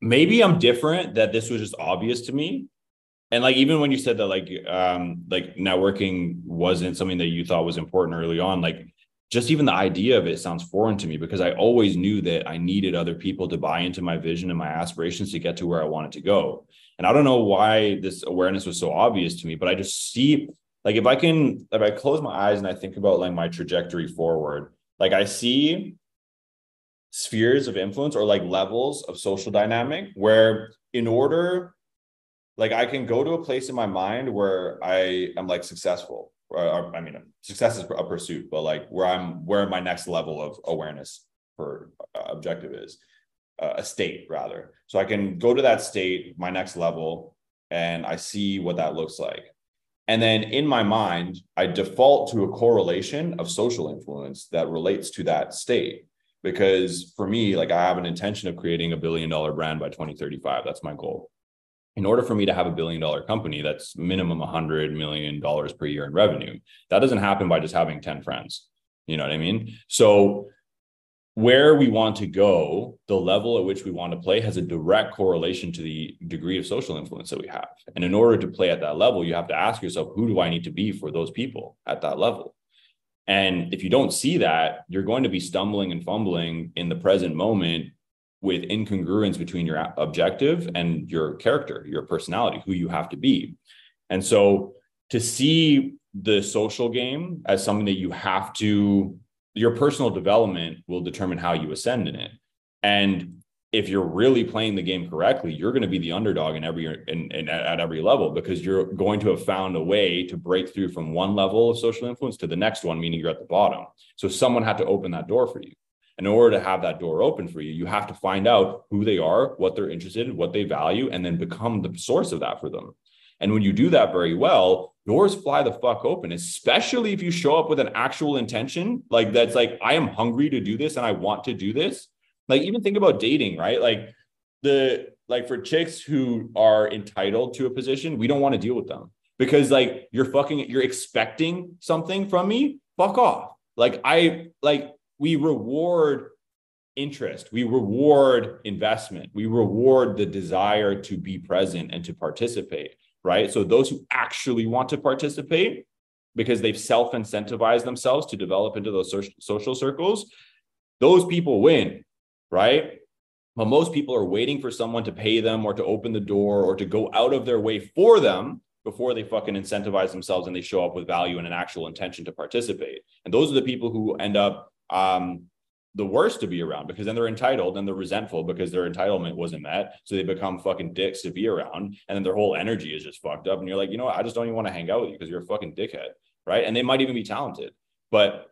maybe I'm different that this was just obvious to me. And like even when you said that like um like networking wasn't something that you thought was important early on, like just even the idea of it sounds foreign to me because I always knew that I needed other people to buy into my vision and my aspirations to get to where I wanted to go. And I don't know why this awareness was so obvious to me, but I just see like if I can if I close my eyes and I think about like my trajectory forward, like I see spheres of influence or like levels of social dynamic where in order like I can go to a place in my mind where I am like successful or, I mean success is a pursuit but like where I'm where my next level of awareness for uh, objective is uh, a state rather. So I can go to that state my next level and I see what that looks like. And then in my mind I default to a correlation of social influence that relates to that state. Because for me like i have an intention of creating a billion dollar brand by 2035 that's my goal in order for me to have a billion dollar company that's minimum 100 million dollars per year in revenue. That doesn't happen by just having 10 friends. You know what i mean? So where we want to go the level at which we want to play has a direct correlation to the degree of social influence that we have. And in order to play at that level you have to ask yourself who do i need to be for those people at that level? And if you don't see that, you're going to be stumbling and fumbling in the present moment with incongruence between your objective and your character, your personality, who you have to be. And so to see the social game as something that you have to, your personal development will determine how you ascend in it. And if you're really playing the game correctly, you're going to be the underdog in every in, in at every level because you're going to have found a way to break through from one level of social influence to the next one, meaning you're at the bottom. So someone had to open that door for you. In order to have that door open for you, you have to find out who they are, what they're interested in, what they value, and then become the source of that for them. And when you do that very well, doors fly the fuck open, especially if you show up with an actual intention like that's like, I am hungry to do this and I want to do this. Like even think about dating right? Like the like for chicks who are entitled to a position we don't want to deal with them. Because like you're fucking you're expecting something from me? Fuck off. Like i like we reward interest we reward investment we reward the desire to be present and to participate right so those who actually want to participate because they've self incentivized themselves to develop into those social circles those people win right? But most people are waiting for someone to pay them or to open the door or to go out of their way for them before they fucking incentivize themselves and they show up with value and an actual intention to participate. And those are the people who end up um, the worst to be around because then they're entitled and they're resentful because their entitlement wasn't met. So they become fucking dicks to be around. And then their whole energy is just fucked up. And you're like, you know what? I just don't even want to hang out with you because you're a fucking dickhead. Right. And they might even be talented. But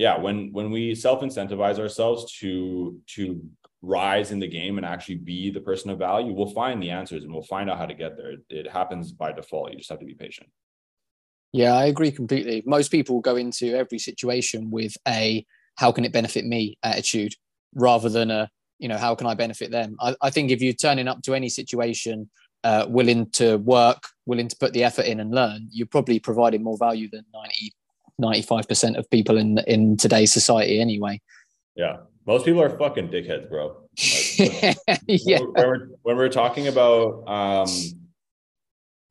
yeah when when we self incentivize ourselves to to rise in the game and actually be the person of value we'll find the answers and we'll find out how to get there it, it happens by default you just have to be patient yeah i agree completely. Most people go into every situation with a how can it benefit me? attitude rather than a you know how can i benefit them? I, I think if you're turning up to any situation uh, willing to work willing to put the effort in and learn you're probably providing more value than 90 95% of people in in today's society anyway. Yeah. Most people are fucking dickheads bro. Like, yeah. when we're, when we're talking about um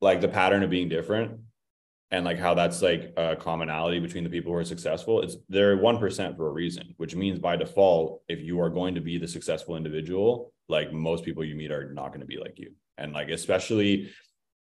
like the pattern of being different and like how that's like a commonality between the people who are successful it's they're 1% for a reason which means by default if you are going to be the successful individual like most people you meet are not going to be like you and like especially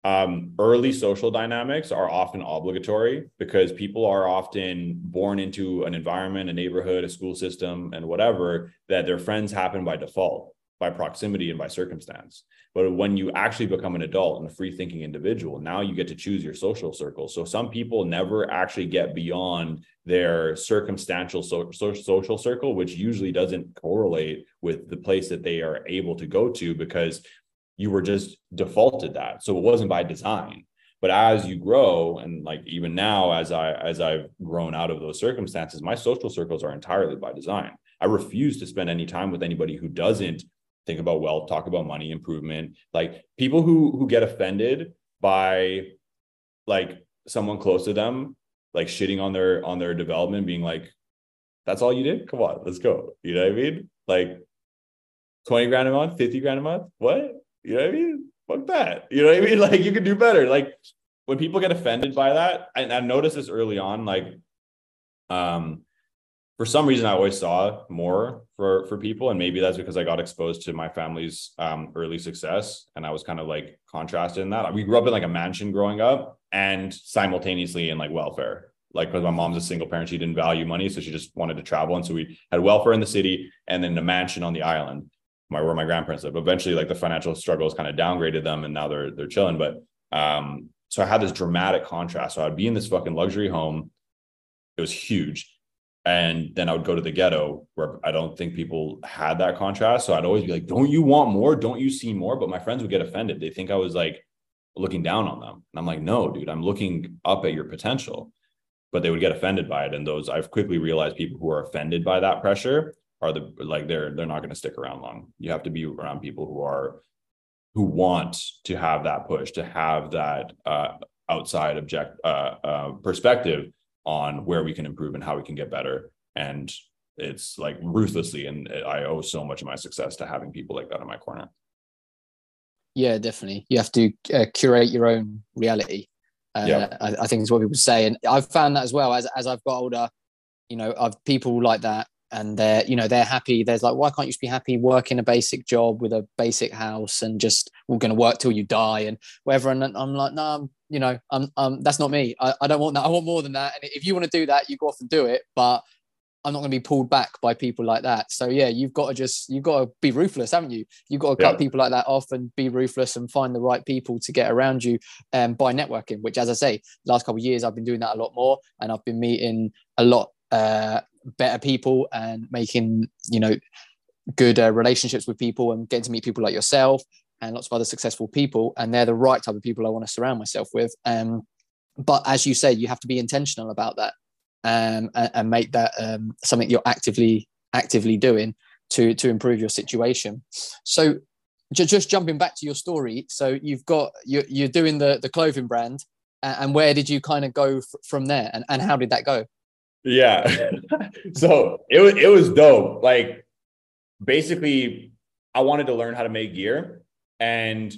um, early social dynamics are often obligatory because people are often born into an environment, a neighborhood, a school system, and whatever that their friends happen by default. By proximity and by circumstance. But when you actually become an adult and a free thinking individual, now you get to choose your social circle. So some people never actually get beyond their circumstantial so, so, social circle, which usually doesn't correlate with the place that they are able to go to because you were just defaulted that. So it wasn't by design. But as you grow, and like even now, as I as I've grown out of those circumstances, my social circles are entirely by design. I refuse to spend any time with anybody who doesn't think about wealth, talk about money improvement. Like people who who get offended by like someone close to them, like shitting on their on their development, being like, that's all you did? Come on, let's go. You know what I mean? Like 20 grand a month, 50 grand a month. What? You know what I mean? Fuck that. You know what I mean? Like you can do better. Like when people get offended by that, and I noticed this early on, like um for some reason I always saw more for for people, and maybe that's because I got exposed to my family's um, early success, and I was kind of like contrasted in that. We grew up in like a mansion growing up, and simultaneously in like welfare. Like because my mom's a single parent, she didn't value money, so she just wanted to travel, and so we had welfare in the city, and then a mansion on the island, my where my grandparents live. Eventually, like the financial struggles kind of downgraded them, and now they're they're chilling. But um, so I had this dramatic contrast. So I'd be in this fucking luxury home. It was huge and then I would go to the ghetto where I don't think people had that contrast. So I'd always be like, "Don't you want more? Don't you see more?" But my friends would get offended. They think I was like looking down on them, and I'm like, "No, dude, I'm looking up at your potential." But they would get offended by it, and those I've quickly realized people who are offended by that pressure are the like they're they're not going to stick around long. You have to be around people who are who want to have that push, to have that uh, outside object uh, uh, perspective on where we can improve and how we can get better. And it's like ruthlessly. And I owe so much of my success to having people like that in my corner. Yeah, definitely. You have to uh, curate your own reality. Uh, yeah. I, I, think is what people say. And I've found that as well as, as I've got older, you know, I've people like that and they're, you know, they're happy. There's like, why can't you just be happy working a basic job with a basic house and just we're going to work till you die and whatever. And I'm like, no, I'm you know, um, um, that's not me. I, I don't want that. I want more than that. And if you want to do that, you go off and do it. But I'm not going to be pulled back by people like that. So yeah, you've got to just you've got to be ruthless, haven't you? You've got to cut yeah. people like that off and be ruthless and find the right people to get around you um, by networking. Which, as I say, last couple of years I've been doing that a lot more, and I've been meeting a lot uh, better people and making you know good uh, relationships with people and getting to meet people like yourself and lots of other successful people, and they're the right type of people I want to surround myself with. Um, but as you said, you have to be intentional about that um, and, and, make that um, something you're actively actively doing to to improve your situation. So, just, jumping back to your story, so you've got you're, you're doing the the clothing brand, and where did you kind of go f- from there, and, and how did that go? Yeah, so it was it was dope. Like basically, I wanted to learn how to make gear and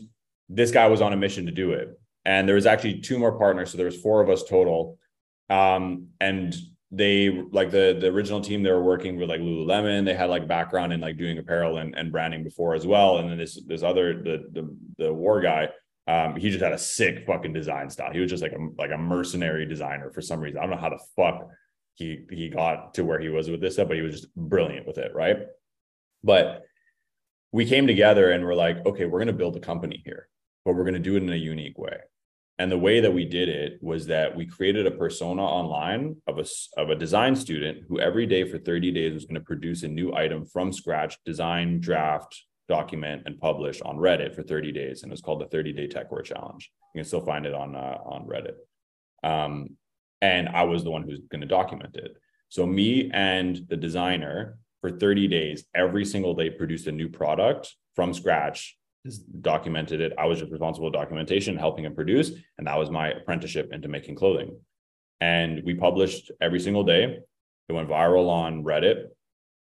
this guy was on a mission to do it. And there was actually two more partners so there was four of us total. Um, and they like the the original team they were working with like lululemon they had like background in like doing apparel and, and branding before as well. And then this this other the the, the war guy um, he just had a sick fucking design style. He was just like a like a mercenary designer for some reason. I don't know how the fuck he he got to where he was with this stuff but he was just brilliant with it right but we came together and we're like, okay, we're to build a company here, but we're to do it in a unique way. And the way that we did it was that we created a persona online of a, of a design student who every day for 30 days was going to produce a new item from scratch, design, draft, document, and publish on Reddit for 30 days. And it was called the 30 Day Techwear Challenge. You can still find it on, uh, on Reddit. Um, and I was the one who's going to document it. So me and the designer for 30 days, every single day produced a new product from scratch, documented it. I was just responsible for documentation, helping him produce. And that was my apprenticeship into making clothing. And we published every single day. It went viral on Reddit.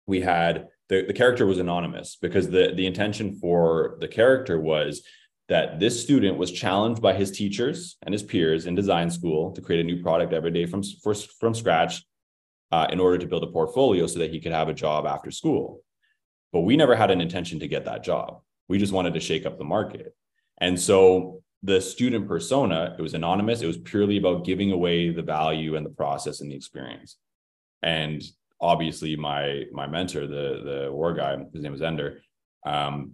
We had the, the character was anonymous because the, the intention for the character was that this student was challenged by his teachers and his peers in design school to create a new product every day from, for, from scratch uh, in order to build a portfolio so that he could have a job after school. But we never had an intention to get that job. We just wanted to shake up the market. And so the student persona, it was anonymous. It was purely about giving away the value and the process and the experience. And obviously, my my mentor, the the war guy, his name was Ender. Um,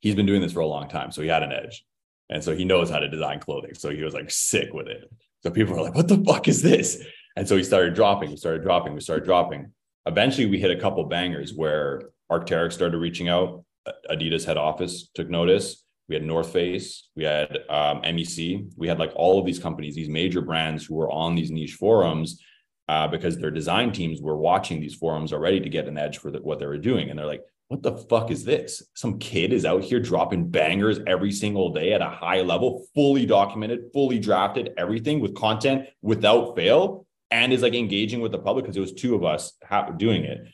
he's been doing this for a long time, so he had an edge, and so he knows how to design clothing. So he was like sick with it. So people were like, "What the fuck is this?" And so he started dropping. We started dropping. We started dropping. Eventually, we hit a couple bangers where Arc'teryx started reaching out. Adidas head office took notice. We had North Face. We had um, MEC. We had like all of these companies, these major brands who were on these niche forums uh, because their design teams were watching these forums already to get an edge for the, what they were doing. And they're like, what the fuck is this? Some kid is out here dropping bangers every single day at a high level, fully documented, fully drafted, everything with content without fail, and is like engaging with the public because it was two of us doing it.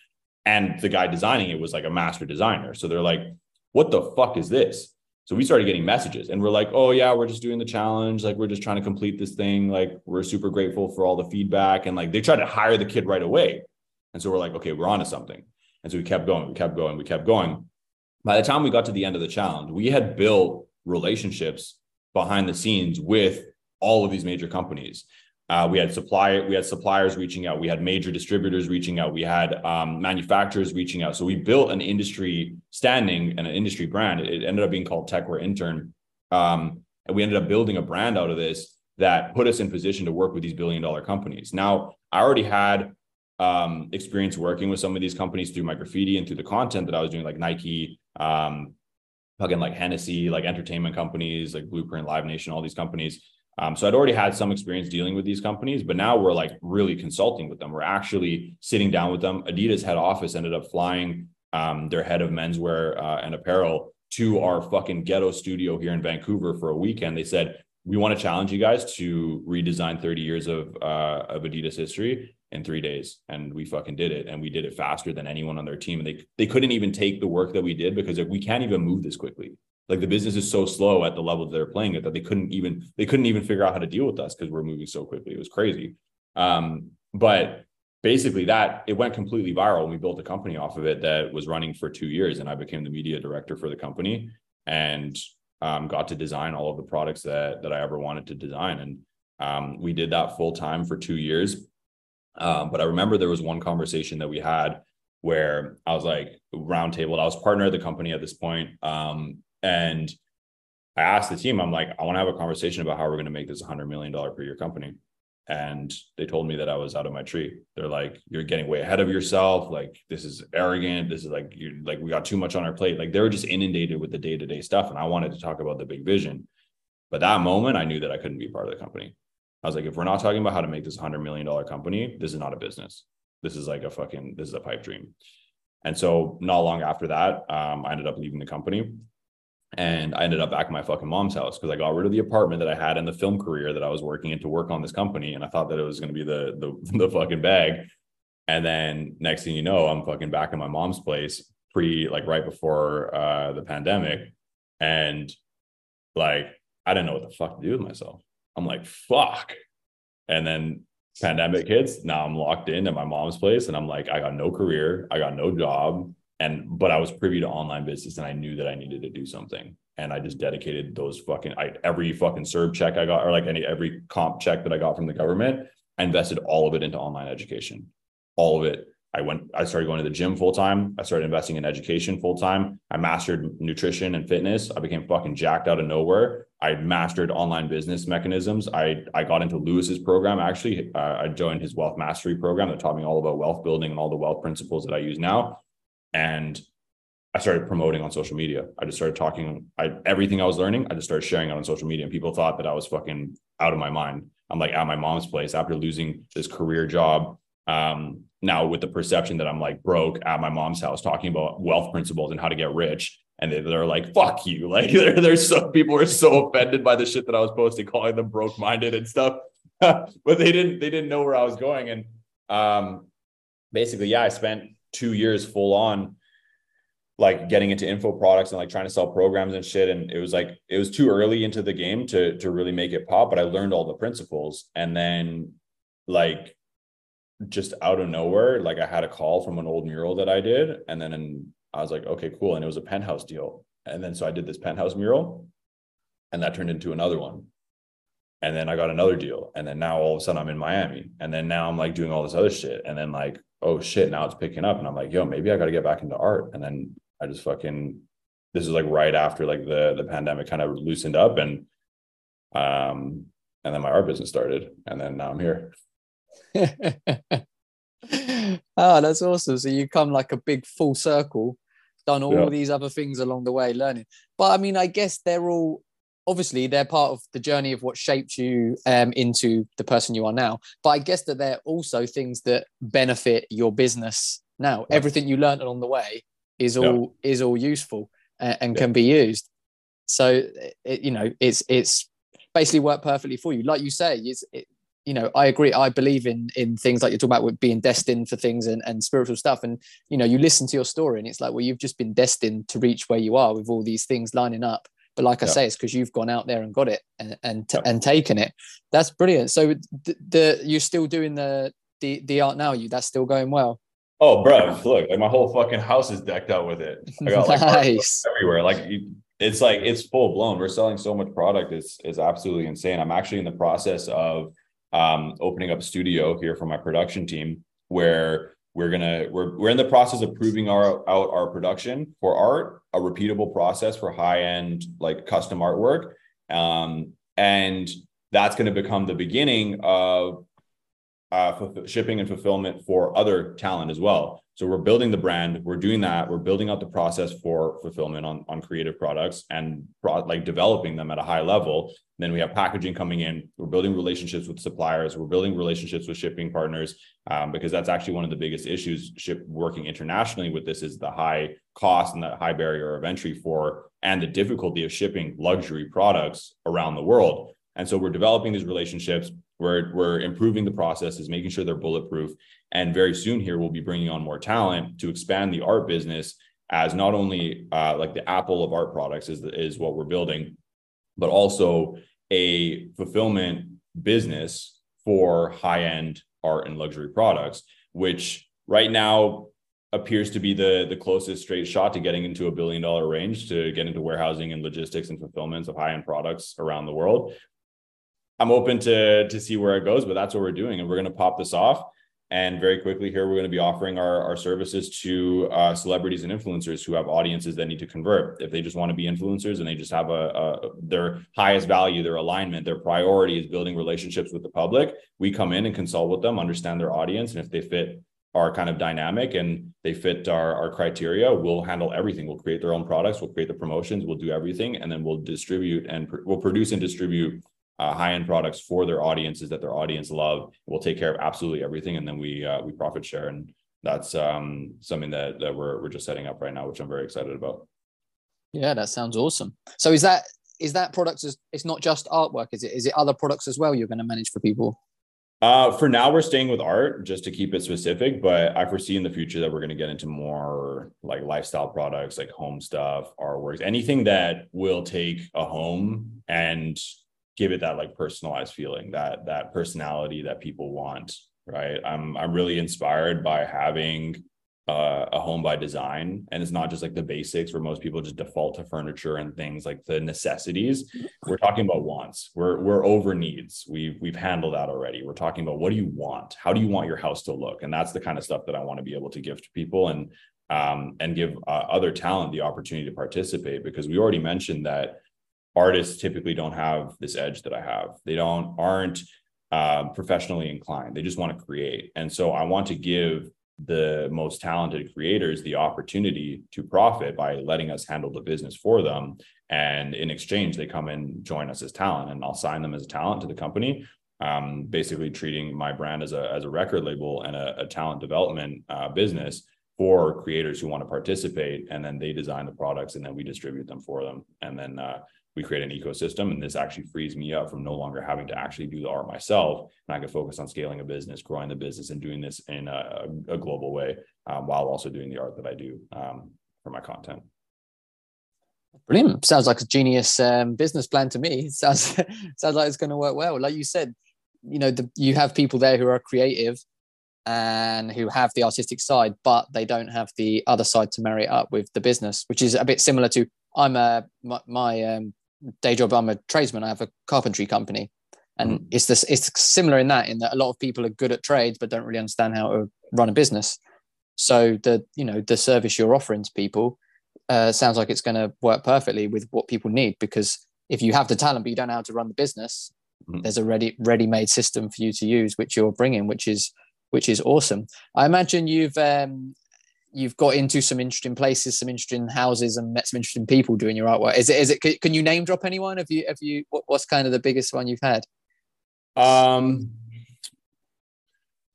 And the guy designing it was like a master designer. So they're like, what the fuck is this? So we started getting messages and we're like, oh, yeah, we're just doing the challenge. Like, we're just trying to complete this thing. Like, we're super grateful for all the feedback. And like, they tried to hire the kid right away. And so we're like, okay, we're on to something. And so we kept going, we kept going, we kept going. By the time we got to the end of the challenge, we had built relationships behind the scenes with all of these major companies. Uh, we had supply, we had suppliers reaching out, we had major distributors reaching out, we had um, manufacturers reaching out. So we built an industry standing and an industry brand. It ended up being called Techwear Intern, um, and we ended up building a brand out of this that put us in position to work with these billion dollar companies. Now, I already had um, experience working with some of these companies through my graffiti and through the content that I was doing, like Nike, um, fucking like Hennessy, like entertainment companies, like Blueprint, Live Nation, all these companies. Um, so I'd already had some experience dealing with these companies, but now we're like really consulting with them. We're actually sitting down with them. Adidas head office ended up flying um, their head of menswear uh, and apparel to our fucking ghetto studio here in Vancouver for a weekend. They said, we want to challenge you guys to redesign 30 years of, uh, of Adidas history in three days. And we fucking did it. And we did it faster than anyone on their team. And they, they couldn't even take the work that we did because we can't even move this quickly like the business is so slow at the level that they're playing it that they couldn't even they couldn't even figure out how to deal with us because we're moving so quickly. It was crazy. Um, but basically that it went completely viral and we built a company off of it that was running for two years and i became the media director for the company and um, got to design all of the products that that i ever wanted to design and um, we did that full time for two years um, but i remember there was one conversation that we had where i was like roundtable i was partner at the company at this point um, and I asked the team, I'm like, I want to have a conversation about how we're going to make this hundred million dollar per year company. And they told me that I was out of my tree. They're like, you're getting way ahead of yourself. Like, this is arrogant. This is like, you're like, we got too much on our plate. Like, they were just inundated with the day to day stuff. And I wanted to talk about the big vision. But that moment, I knew that I couldn't be part of the company. I was like, if we're not talking about how to make this $100 million company, this is not a business. This is like a fucking, this is a pipe dream. And so, not long after that, um, I ended up leaving the company and I ended up back in my fucking mom's house because I got rid of the apartment that I had in the film career that I was working in to work on this company. And I thought that it was going to be the, the, the fucking bag. And then next thing you know, I'm fucking back in my mom's place pre like right before uh, the pandemic. And like, I didn't know what the fuck to do with myself. I'm like, fuck. And then pandemic hits. Now I'm locked in at my mom's place and I'm like, I got no career. I got no job and but I was privy to online business and I knew that I needed to do something. And I just dedicated those fucking I, every fucking CERB check I got or like any every comp check that I got from the government, I invested all of it into online education. All of it. I went, I started going to the gym full time. I started investing in education full time. I mastered nutrition and fitness. I became fucking jacked out of nowhere. I mastered online business mechanisms. I I got into Lewis's program. Actually, uh, I joined his wealth mastery program that taught me all about wealth building and all the wealth principles that I use now and I started promoting on social media. I just started talking. I everything I was learning, I just started sharing it on social media, and people thought that I was fucking out of my mind. I'm like at my mom's place after losing this career job. Um, now with the perception that I'm like broke at my mom's house talking about wealth principles and how to get rich. And they, they're like, fuck you. Like there, there's some people are so offended by the shit that I was posting, calling them broke minded and stuff. but they didn't, they didn't know where I was going. And um, basically, yeah, I spent two years full on like getting into info products and like trying to sell programs and shit and it was like it was too early into the game to to really make it pop but i learned all the principles and then like just out of nowhere like i had a call from an old mural that i did and then and i was like okay cool and it was a penthouse deal and then so i did this penthouse mural and that turned into another one and then i got another deal and then now all of a sudden i'm in miami and then now i'm like doing all this other shit and then like oh shit, now it's picking up. And I'm like, yo, maybe I got to get back into art. And then I just fucking this is like right after like the the pandemic kind of loosened up and um and then my art business started and then now I'm here. oh, that's awesome. So you come like a big full circle, done all Yeah. these other things along the way, learning. But I mean, I guess they're all obviously they're part of the journey of what shaped you um, into the person you are now. But I guess that they're also things that benefit your business now. Yeah. Everything you learned along the way is Yeah. all is all useful and, and Yeah. can be used. So it, you know, it's it's basically worked perfectly for you. Like you say, it's it, you know, I agree. I believe in in things like you're talking about with being destined for things and, and spiritual stuff. And you know, you listen to your story and it's like, well, you've just been destined to reach where you are with all these things lining up. But like I Yeah. say, it's because you've gone out there and got it and and, Yeah. and taken it. That's brilliant. So the, the you're still doing the the the art now. You that's still going well. Oh, bro, look, like my whole fucking house is decked out with it. I got like nice. everywhere. Like you- it's like it's full blown. We're selling so much product. It's it's absolutely insane. I'm actually in the process of um, opening up a studio here for my production team where we're gonna we're we're in the process of proving our out our production for art, a repeatable process for high end like custom artwork, um, and that's going to become the beginning of uh, shipping and fulfillment for other talent as well. So we're building the brand, we're doing that, we're building out the process for fulfillment on, on creative products and like developing them at a high level. Then we have packaging coming in. We're building relationships with suppliers. We're building relationships with shipping partners um, because that's actually one of the biggest issues ship working internationally with this is the high cost and the high barrier of entry for and the difficulty of shipping luxury products around the world. And so we're developing these relationships. We're, we're improving the processes, making sure they're bulletproof. And very soon here, we'll be bringing on more talent to expand the art business as not only uh, like the Apple of art products is, is what we're building, but also a fulfillment business for high end art and luxury products, which right now appears to be the the closest straight shot to getting into a billion dollar range to get into warehousing and logistics and fulfillments of high end products around the world. I'm open to to see where it goes, but that's what we're doing, and we're going to pop this off. And very quickly here, we're going to be offering our, our services to uh, celebrities and influencers who have audiences that need to convert. If they just want to be influencers and they just have a, a their highest value, their alignment, their priority is building relationships with the public, we come in and consult with them, understand their audience, and if they fit our kind of dynamic and they fit our, our criteria, we'll handle everything. We'll create their own products, we'll create the promotions, we'll do everything, and then we'll distribute and pr- we'll produce and distribute uh, high-end products for their audiences that their audience love. We'll take care of absolutely everything, and then we uh, we profit share, and that's um, something that that we're we're just setting up right now, which I'm very excited about. Yeah, that sounds awesome. So is that is that products? Is, it's not just artwork, is it? Is it other products as well? You're going to manage for people. Uh, for now, we're staying with art just to keep it specific, but I foresee in the future that we're going to get into more like lifestyle products, like home stuff, artworks, anything that will take a home and give it that like personalized feeling, that that personality that people want. Right. I'm I'm really inspired by having uh, a home by design, and it's not just like the basics where most people just default to furniture and things like the necessities. We're talking about wants. We're we're over needs. We've we've handled that already. We're talking about what do you want? How do you want your house to look? And that's the kind of stuff that i want to be able to give to people and um and give uh, other talent the opportunity to participate because we already mentioned that artists typically don't have this edge that i have. They don't aren't um, professionally inclined. They just want to create. And so i want to give the most talented creators the opportunity to profit by letting us handle the business for them. And in exchange they come and join us as talent and i'll sign them as a talent to the company. Um, basically treating my brand as a, as a record label and a, a talent development uh, business for creators who want to participate and then they design the products and then we distribute them for them. And then uh, we create an ecosystem and this actually frees me up from no longer having to actually do the art myself and i can focus on scaling a business growing the business and doing this in a, a global way um, while also doing the art that i do um, for my content Brilliant. Sounds like a genius um, business plan to me. Sounds sounds like it's going to work well. Like you said, you know, the, you have people there who are creative and who have the artistic side, but they don't have the other side to marry up with the business, which is a bit similar to I'm a my, my um, day job. I'm a tradesman. I have a carpentry company, and Mhm. it's this. It's similar in that in that a lot of people are good at trades but don't really understand how to run a business. So the you know the service you're offering to people uh, sounds like it's going to work perfectly with what people need because if you have the talent but you don't know how to run the business, Mhm. there's a ready ready-made system for you to use, which you're bringing, which is which is awesome. I imagine you've um, you've got into some interesting places, some interesting houses, and met some interesting people doing your artwork. Is it? Is it? Can, you name drop anyone? Have you? Have you? What, what's kind of the biggest one you've had? Um,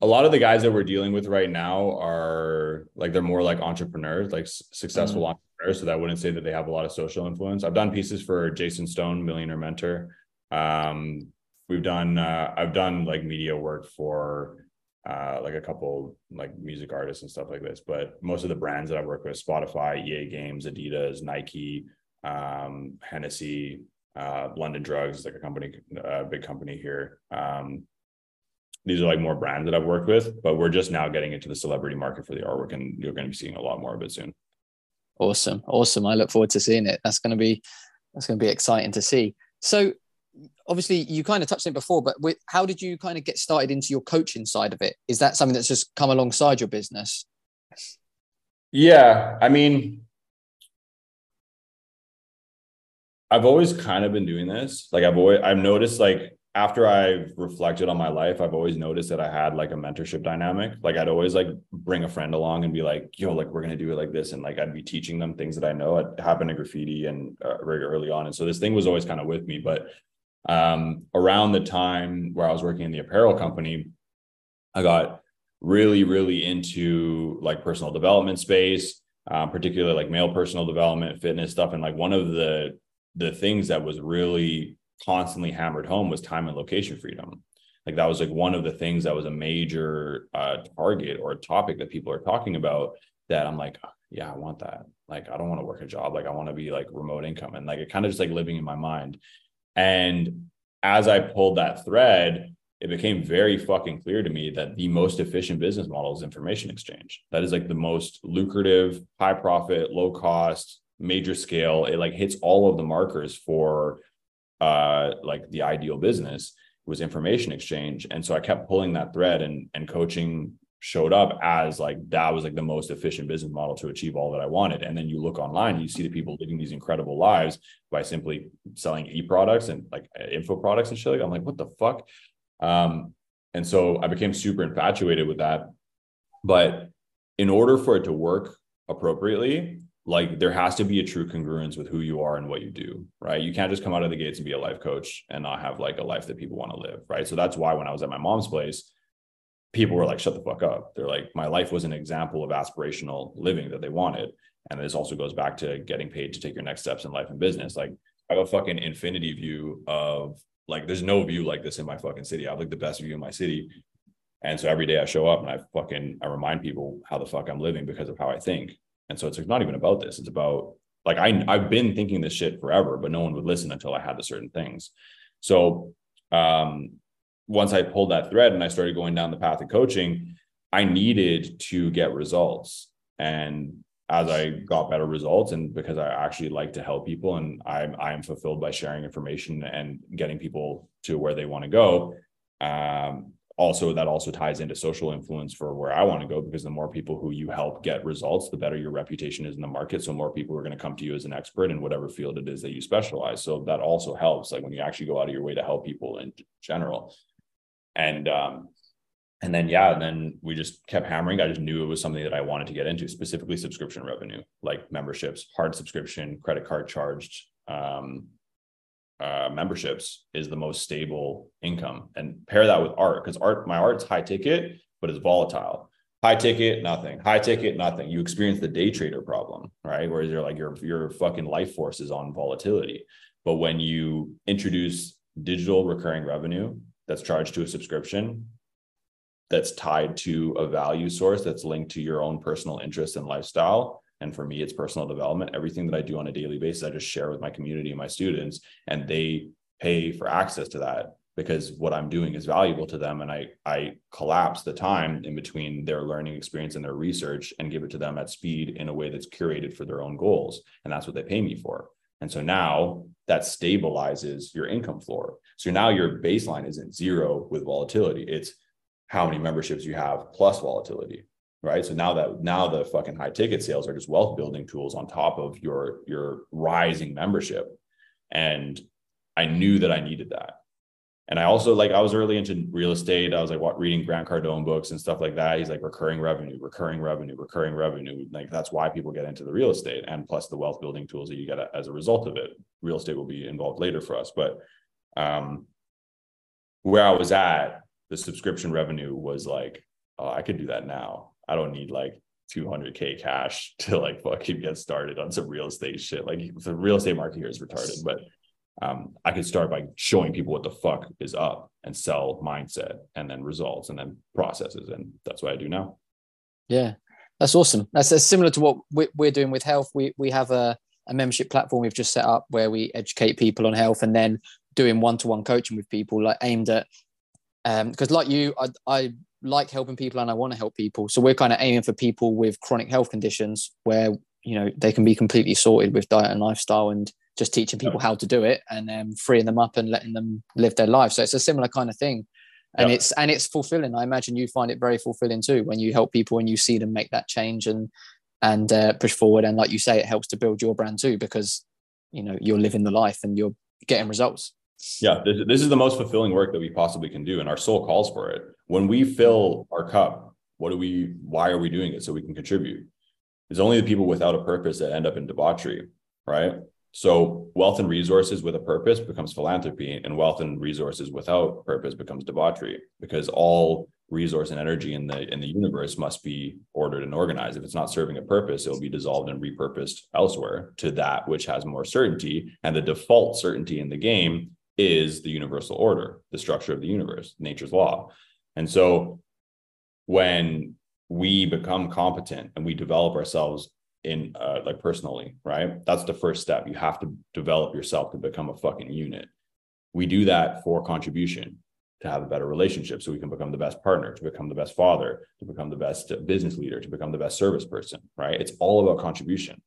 a lot of the guys that we're dealing with right now are like they're more like entrepreneurs, like successful entrepreneurs. So that wouldn't say that they have a lot of social influence. I've done pieces for Jason Stone, Millionaire Mentor. Um, we've done uh, I've done like media work for uh like a couple like music artists and stuff like this but most of the brands that i work with spotify ea games adidas nike um hennessy uh london drugs like a company a big company here um these are like more brands that i've worked with but we're just now getting into the celebrity market for the artwork and you're going to be seeing a lot more of it soon Awesome, awesome. I look forward to seeing it. That's going to be that's going to be exciting to see. So, obviously, you kind of touched on it before, but with, how did you kind of get started into your coaching side of it? Is that something that's just come alongside your business? Yeah, I mean, I've always kind of been doing this. Like I've always I've noticed like after I've reflected on my life, I've always noticed that I had like a mentorship dynamic. Like I'd always like bring a friend along and be like, "Yo, like we're gonna do it like this," and like I'd be teaching them things that I know. It happened in graffiti and uh, very early on, and so this thing was always kind of with me. But um, around the time where I was working in the apparel company, I got really, really into like personal development space, um, particularly like male personal development, fitness stuff. And like one of the the things that was really constantly hammered home was time and location freedom. Like that was like one of the things that was a major uh, target or a topic that people are talking about. That I'm like, yeah, I want that. Like, I don't want to work a job. Like, I want to be like remote income, and like it kind of just like living in my mind. And as I pulled that thread, it became very fucking clear to me that the most efficient business model is information exchange. That is like the most lucrative, high profit, low cost, major scale. It like hits all of the markers for uh like the ideal business was information exchange. And so I kept pulling that thread and and coaching showed up as like that was like the most efficient business model to achieve all that I wanted. And then you look online you see the people living these incredible lives by simply selling e-products and like info products and shit. I'm like, what the fuck? Um, and so I became super infatuated with that. But in order for it to work appropriately, like there has to be a true congruence with who you are and what you do, right? You can't just come out of the gates and be a life coach and not have like a life that people want to live, right? So that's why when I was at my mom's place, people were like, shut the fuck up. They're like, my life was an example of aspirational living that they wanted. And this also goes back to getting paid to take your next steps in life and business. Like I have a fucking infinity view of like, there's no view like this in my fucking city. I have like the best view in my city. And so every day I show up and I fucking, I remind people how the fuck I'm living because of how I think. And so it's like not even about this. It's about like, I, I've been thinking this shit forever, but no one would listen until I had the certain things. So, um, once I pulled that thread and I started going down the path of coaching, I needed to get results. And as I got better results, and because I actually like to help people and I'm I am fulfilled by sharing information and getting people to where they want to go. Um, also, that also ties into social influence for where I want to go because the more people who you help get results, the better your reputation is in the market. So more people are going to come to you as an expert in whatever field it is that you specialize. So that also helps, like when you actually go out of your way to help people in general and um and then yeah and then we just kept hammering. I just knew it was something that i wanted to get into specifically subscription revenue like memberships hard subscription credit card charged um uh, memberships is the most stable income. And pair that with art because art my art's high ticket but it's volatile. High ticket nothing. High ticket nothing. You experience the day trader problem right? Whereas you're like your your fucking life force is on volatility. But when you introduce digital recurring revenue that's charged to a subscription that's tied to a value source that's linked to your own personal interests and lifestyle. And for me, it's personal development. Everything that I do on a daily basis, I just share with my community and my students, and they pay for access to that because what I'm doing is valuable to them. And I, I collapse the time in between their learning experience and their research and give it to them at speed in a way that's curated for their own goals. And that's what they pay me for. And so now that stabilizes your income floor. So now your baseline isn't zero with volatility. It's how many memberships you have plus volatility. right so now that now the fucking high ticket sales are just wealth building tools on top of your your rising membership and i knew that i needed that and I also like I was early into real estate. I was like what reading Grant Cardone books and stuff like that. He's like recurring revenue, recurring revenue, recurring revenue. Like that's why people get into the real estate and plus the wealth building tools that you get as a result of it. Real estate will be involved later for us, but um, where I was at, the subscription revenue was like, oh, I could do that now. I don't need like 200k cash to like fucking get started on some real estate shit. Like the real estate market here is retarded, but um, I could start by showing people what the fuck is up and sell mindset and then results and then processes. And that's what I do now. Yeah, that's awesome. That's, that's similar to what we're doing with health. We, we have a, a membership platform we've just set up where we educate people on health and then doing one-to-one coaching with people like aimed at because um, like you I, I like helping people and i want to help people so we're kind of aiming for people with chronic health conditions where you know they can be completely sorted with diet and lifestyle and just teaching people how to do it and then freeing them up and letting them live their life. So it's a similar kind of thing. And it's and it's fulfilling. I imagine you find it very fulfilling too when you help people and you see them make that change and and uh, push forward. And like you say, it helps to build your brand too because you know you're living the life and you're getting results. Yeah, this, this is the most fulfilling work that we possibly can do, and our soul calls for it. When we fill our cup, what do we? Why are we doing it? So we can contribute. It's only the people without a purpose that end up in debauchery, right? So wealth and resources with a purpose becomes philanthropy, and wealth and resources without purpose becomes debauchery because all resource and energy in the in the universe must be ordered and organized. If it's not serving a purpose, it will be dissolved and repurposed elsewhere to that which has more certainty. And the default certainty in the game is the universal order, the structure of the universe, nature's law. And so when we become competent and we develop ourselves in uh, like personally, right? That's the first step. You have to develop yourself to become a fucking unit. We do that for contribution to have a better relationship so we can become the best partner, to become the best father, to become the best business leader, to become the best service person, right? It's all about contribution.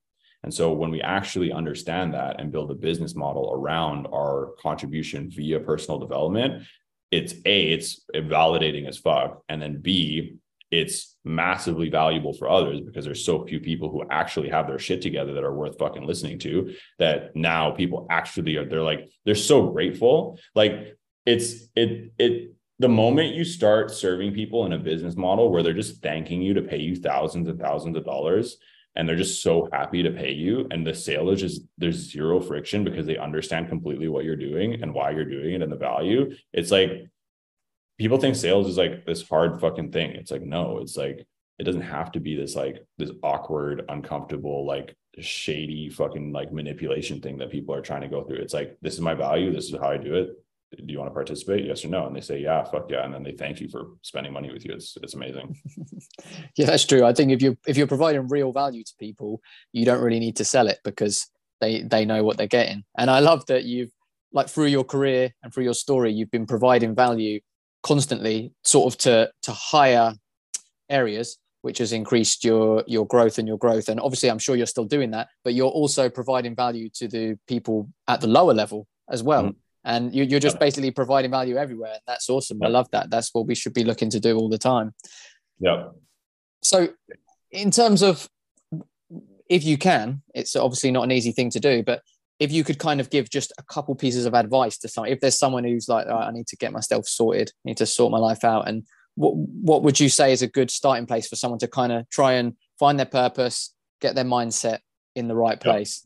And so when we actually understand that and build a business model around our contribution via personal development, it's A, it's validating as fuck. And then B, it's massively valuable for others because there's so few people who actually have their shit together that are worth fucking listening to that now people actually are they're like they're so grateful. Like it's it it the moment you start serving people in a business model where they're just thanking you to pay you thousands and thousands of dollars and they're just so happy to pay you and the sale is just there's zero friction because they understand completely what you're doing and why you're doing it and the value it's like people think sales is like this hard fucking thing. It's like, no, it's like, it doesn't have to be this like this awkward, uncomfortable, like shady fucking like manipulation thing that people are trying to go through. It's like, this is my value. This is how I do it. Do you want to participate? Yes or no? And they say, yeah, fuck yeah. And then they thank you for spending money with you. It's it's amazing. yeah, that's true. I think if you if you're providing real value to people, you don't really need to sell it because they they know what they're getting. And I love that you've like through your career and through your story, you've been providing value constantly sort of to to higher areas which has increased your your growth and your growth. And obviously i'm sure you're still doing that but you're also providing value to the people at the lower level as well. Mm. and you, are just basically providing value everywhere. And that's awesome. I love that. That's what we should be looking to do all the time. Yeah. So in terms of if you can it's obviously not an easy thing to do but if you could kind of give just a couple pieces of advice to someone, if there's someone who's like, oh, I need to get myself sorted, I need to sort my life out, and what what would you say is a good starting place for someone to kind of try and find their purpose, get their mindset in the right place?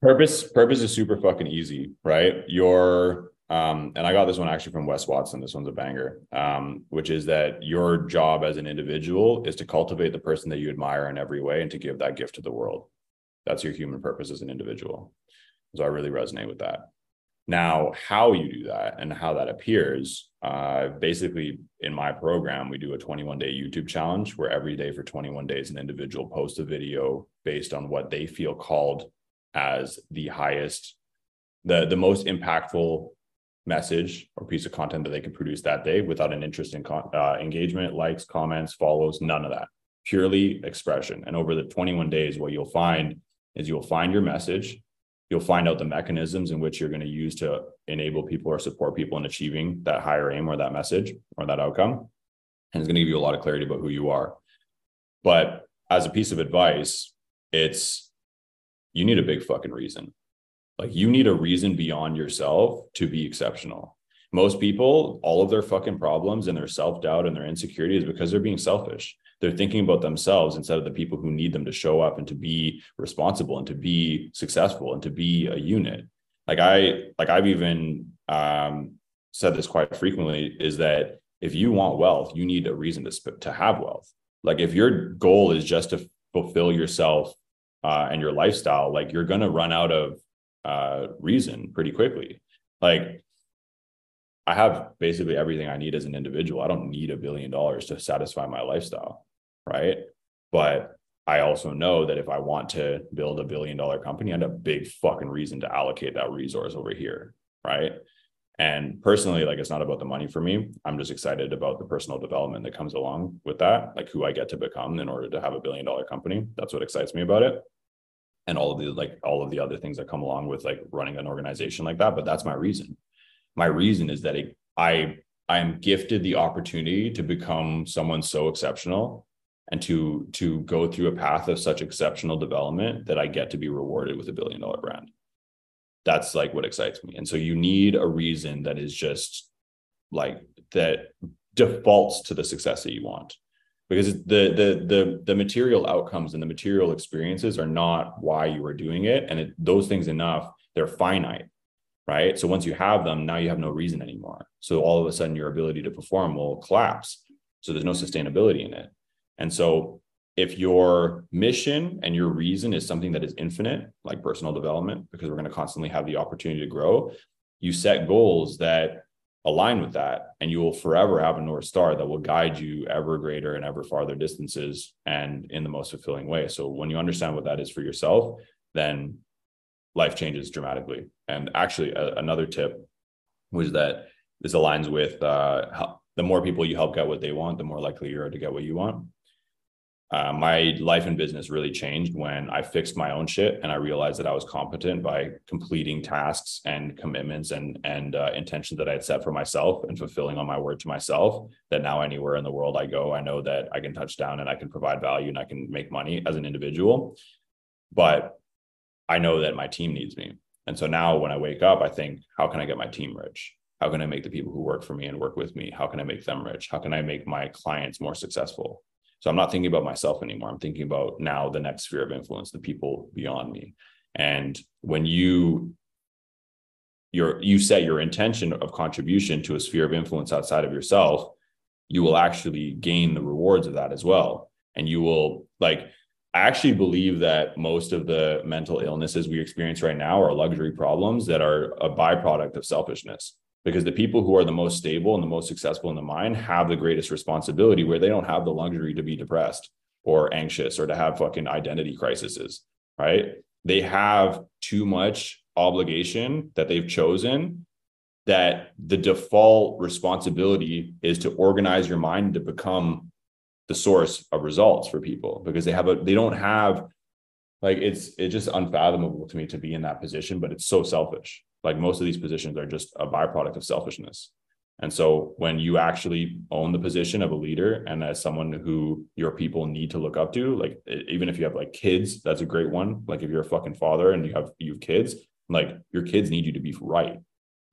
Purpose purpose is super fucking easy, right? Your um, and I got this one actually from Wes Watson. This one's a banger, um, which is that your job as an individual is to cultivate the person that you admire in every way and to give that gift to the world. That's your human purpose as an individual. So I really resonate with that. Now, how you do that and how that appears, uh, basically in my program, we do a 21 day YouTube challenge where every day for 21 days, an individual posts a video based on what they feel called as the highest, the, the most impactful message or piece of content that they can produce that day without an interest in con- uh, engagement, likes, comments, follows, none of that. Purely expression. And over the 21 days, what you'll find is you'll find your message you'll find out the mechanisms in which you're going to use to enable people or support people in achieving that higher aim or that message or that outcome and it's going to give you a lot of clarity about who you are But as a piece of advice, it's you need a big fucking reason. Like you need a reason beyond yourself to be exceptional. Most people, all of their fucking problems and their self doubt and their insecurity is because they're being selfish. They're thinking about themselves instead of the people who need them to show up and to be responsible and to be successful and to be a unit. Like I, like I've even um, said this quite frequently is that if you want wealth, you need a reason to sp- to have wealth. Like if your goal is just to fulfill yourself uh, and your lifestyle, like you're going to run out of uh, reason pretty quickly. Like I have basically everything I need as an individual. I don't need a billion dollars to satisfy my lifestyle, right? But I also know that if I want to build a billion dollar company, I need a big fucking reason to allocate that resource over here, right? And personally, like it's not about the money for me. I'm just excited about the personal development that comes along with that, like who I get to become in order to have a billion dollar company. That's what excites me about it. And all of the like all of the other things that come along with like running an organization like that. But that's my reason. My reason is that it, I I am gifted the opportunity to become someone so exceptional and to to go through a path of such exceptional development that I get to be rewarded with a billion dollar brand that's like what excites me. And so you need a reason that is just like that defaults to the success that you want. Because the the the the material outcomes and the material experiences are not why you are doing it. And it, those things enough, they're finite right? So once you have them, now you have no reason anymore. So all of a sudden, your ability to perform will collapse. So there's no sustainability in it. And so if your mission and your reason is something that is infinite, like personal development, because we're going to constantly have the opportunity to grow, you set goals that align with that, and you will forever have a North Star that will guide you ever greater and ever farther distances and in the most fulfilling way. So when you understand what that is for yourself, then life changes dramatically. And actually, a, another tip was that this aligns with uh, the more people you help get what they want, the more likely you are to get what you want uh, my life and business really changed when I fixed my own shit and I realized that I was competent by completing tasks and commitments and and uh, intentions that I had set for myself and fulfilling on my word to myself. That now anywhere in the world I go, I know that I can touch down and I can provide value and I can make money as an individual. But I know that my team needs me, and so now when I wake up, I think, how can I get my team rich? How can I make the people who work for me and work with me? How can I make them rich? How can I make my clients more successful? So I'm not thinking about myself anymore. I'm thinking about now the next sphere of influence, the people beyond me. And when you your you set your intention of contribution to a sphere of influence outside of yourself, you will actually gain the rewards of that as well. And you will like I actually believe that most of the mental illnesses we experience right now are luxury problems that are a byproduct of selfishness because the people who are the most stable and the most successful in the mind have the greatest responsibility where they don't have the luxury to be depressed or anxious or to have fucking identity crises, right? They have too much obligation that they've chosen that the default responsibility is to organize your mind to become the source of results for people because they have a they don't have like it's it's just unfathomable to me to be in that position but it's so selfish like most of these positions are just a byproduct of selfishness. And so when you actually own the position of a leader and as someone who your people need to look up to like even if you have like kids that's a great one. Like if you're a fucking father and you have you have kids like your kids need you to be right.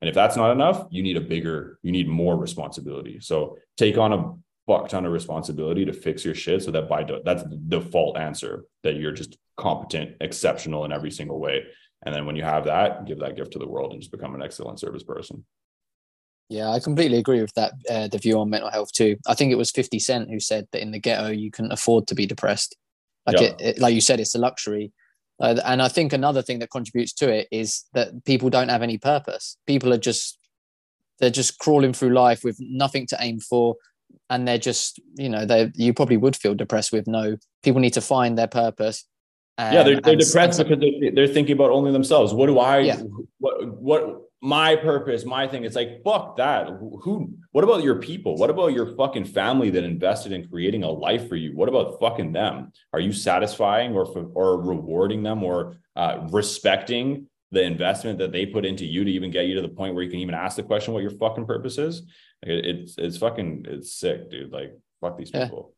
And if that's not enough you need a bigger you need more responsibility. So take on a fuck ton of responsibility to fix your shit so that by that's the default answer that you're just competent exceptional in every single way and then when you have that, give that gift to the world and just become an excellent service person. Yeah, I completely agree with that. Uh, the view on mental health too. I think it was Fifty Cent who said that in the ghetto you couldn't afford to be depressed. Like it, it, like you said, it's a luxury. Uh, and I think another thing that contributes to it is that people don't have any purpose. People are just they're just crawling through life with nothing to aim for, and they're just you know they you probably would feel depressed with no. People need to find their purpose yeah, they're, they're depressed because they're, they're, thinking about only themselves. What do I? Yeah. What what my purpose, my thing? It's like fuck that. Who? What about your people? What about your fucking family that invested in creating a life for you? What about fucking them? Are you satisfying or or rewarding them or uh, respecting the investment that they put into you to even get you to the point where you can even ask the question what your fucking purpose is? Like, it's it's fucking it's sick, dude. Like fuck these people. Yeah,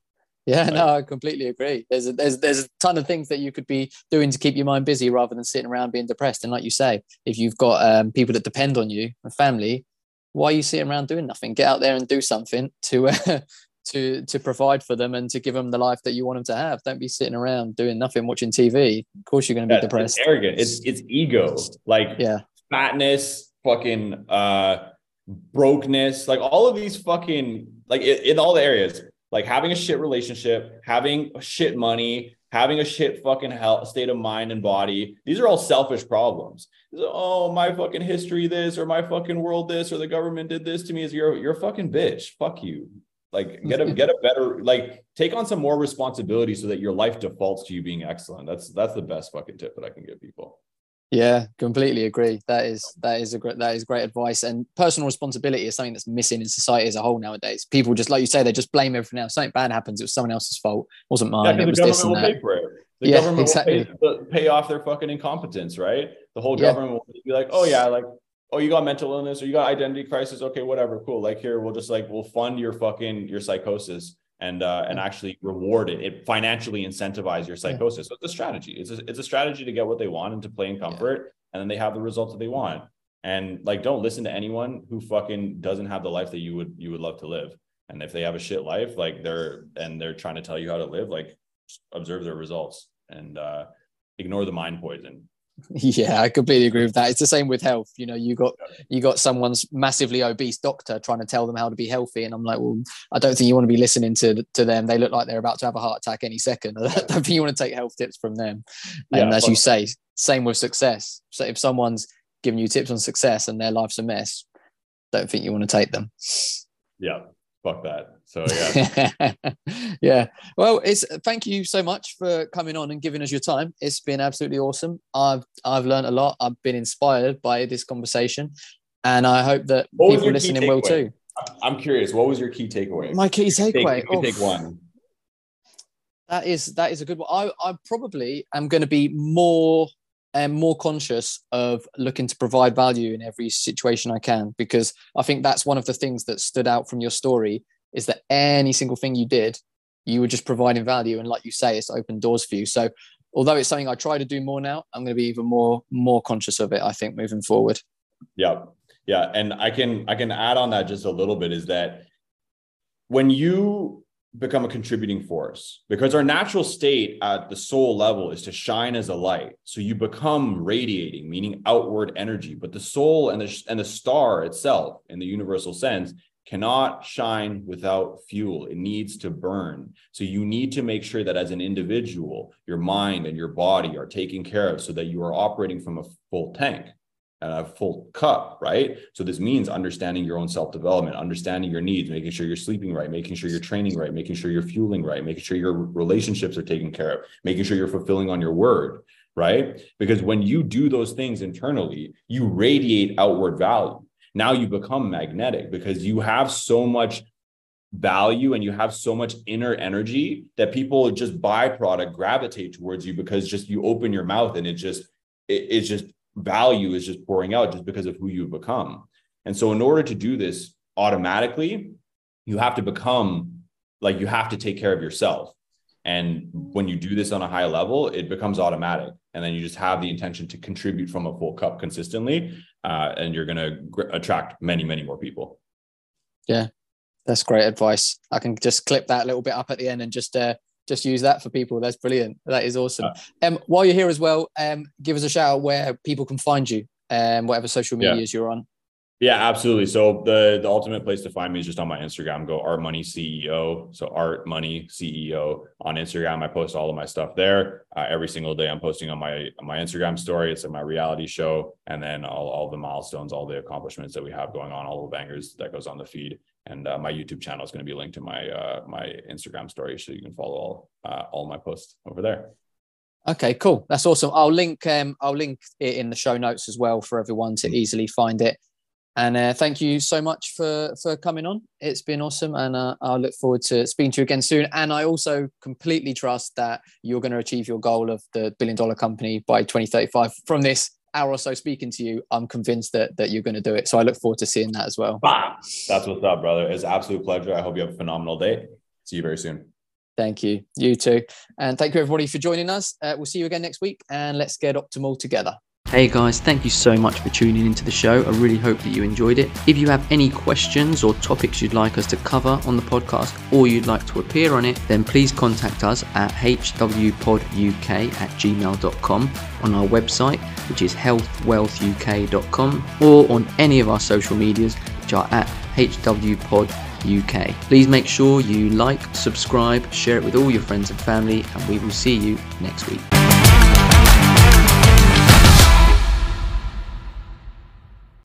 no, I completely agree. There's a, there's there's a ton of things that you could be doing to keep your mind busy rather than sitting around being depressed. And like you say, if you've got um, people that depend on you, a family, why are you sitting around doing nothing? Get out there and do something to uh, to to provide for them and to give them the life that you want them to have. Don't be sitting around doing nothing, watching TV. Of course, you're going to be depressed. It's arrogant. It's it's ego. Like yeah, fatness, fucking uh, brokenness, like all of these fucking like in all the areas like having a shit relationship, having shit money, having a shit fucking health state of mind and body. These are all selfish problems. Oh, my fucking history this or my fucking world this or the government did this to me is you're you're a fucking bitch. Fuck you. Like get a get a better like take on some more responsibility so that your life defaults to you being excellent. That's that's the best fucking tip that I can give people. Yeah, completely agree. That is that is a great that is great advice. And personal responsibility is something that's missing in society as a whole nowadays. People just like you say, they just blame everything else. Something bad happens, it was someone else's fault. It wasn't mine. Yeah, it was the this government and will that. pay for it. The Yeah, government exactly. will pay, pay off their fucking incompetence, right? The whole Yeah. government will be like, oh yeah, like, oh, you got mental illness or you got identity crisis. Okay, whatever, cool. Like here, we'll just like we'll fund your fucking your psychosis and uh and actually reward it. It financially incentivize your psychosis. So it's a strategy. It's a it's a strategy to get what they want and to play in comfort, and then they have the results that they want. And like, don't listen to anyone who fucking doesn't have the life that you would you would love to live. And if they have a shit life, like they're and they're trying to tell you how to live, like observe their results and uh ignore the mind poison. Yeah, I completely agree with that. It's the same with health. You know, you got you got someone's massively obese doctor trying to tell them how to be healthy, and I'm like, well, I don't think you want to be listening to to them. They look like they're about to have a heart attack any second. I don't think you want to take health tips from them. And Yeah, as you say, same with success. So if someone's giving you tips on success and their life's a mess, don't think you want to take them. Yeah, fuck that. So yeah, yeah. Well, it's thank you so much for coming on and giving us your time. It's been absolutely awesome. I've I've learned a lot. I've been inspired by this conversation, and I hope that What people listening will too. I'm curious. What was your key takeaway? My key takeaway. oh, take one. That is that is a good one. I I probably am going to be more and more conscious of looking to provide value in every situation I can because I think that's one of the things that stood out from your story is that any single thing you did, you were just providing value, and like you say, it's opened doors for you. So although it's something I try to do more now, I'm going to be even more more conscious of it. I think moving forward. Yeah. Yeah. And I can I can add on that just a little bit is that when you become a contributing force, because our natural state at the soul level is to shine as a light. So you become radiating, meaning outward energy. But the soul and the and the star itself, in the universal sense, cannot shine without fuel. It needs to burn. So you need to make sure that as an individual, your mind and your body are taken care of so that you are operating from a full tank a full cup, right? So this means understanding your own self-development, understanding your needs, making sure you're sleeping right, making sure you're training right, making sure you're fueling right, making sure your relationships are taken care of, making sure you're fulfilling on your word, right? Because when you do those things internally, you radiate outward value. Now you become magnetic because you have so much value and you have so much inner energy that people just byproduct gravitate towards you because just you open your mouth and it just it, it's just value is just pouring out just because of who you've become. And so, in order to do this automatically, you have to become like you have to take care of yourself. And when you do this on a high level, it becomes automatic. And then you just have the intention to contribute from a full cup consistently. Uh, and you're going to gr- attract many, many more people. Yeah, that's great advice. I can just clip that a little bit up at the end and just uh, just use that for people. That's brilliant. That is awesome. Um, while you're here as well, um, give us a shout out where people can find you, um, whatever social Yeah. medias you're on. Yeah, absolutely. So the the ultimate place to find me is just on my Instagram. Go Art Money CEO. So Art Money CEO on Instagram. I post all of my stuff there uh, every single day. I'm posting on my on my Instagram story. It's in my reality show, and then all all the milestones, all the accomplishments that we have going on, all the bangers that goes on the feed. And uh, my YouTube channel is going to be linked to my uh, my Instagram story, so you can follow all uh, all my posts over there. Okay, cool. That's awesome. I'll link um, I'll link it in the show notes as well for everyone to easily find it. And uh, thank you so much for for coming on. It's been awesome, and uh, I look forward to speaking to you again soon. And I also completely trust that you're going to achieve your goal of the billion dollar company by 2035. From this hour or so speaking to you, I'm convinced that that you're going to do it. So I look forward to seeing that as well. Bah! That's what's up, brother. It's an absolute pleasure. I hope you have a phenomenal day. See you very soon. Thank you. You too. And thank you, everybody, for joining us. Uh, we'll see you again next week and let's get optimal together. Hey guys, thank you so much for tuning into the show. I really hope that you enjoyed it. If you have any questions or topics you'd like us to cover on the podcast or you'd like to appear on it, then please contact us at hwpoduk at gmail.com on our website, which is healthwealthuk.com, or on any of our social medias, which are at hwpoduk. Please make sure you like, subscribe, share it with all your friends and family, and we will see you next week.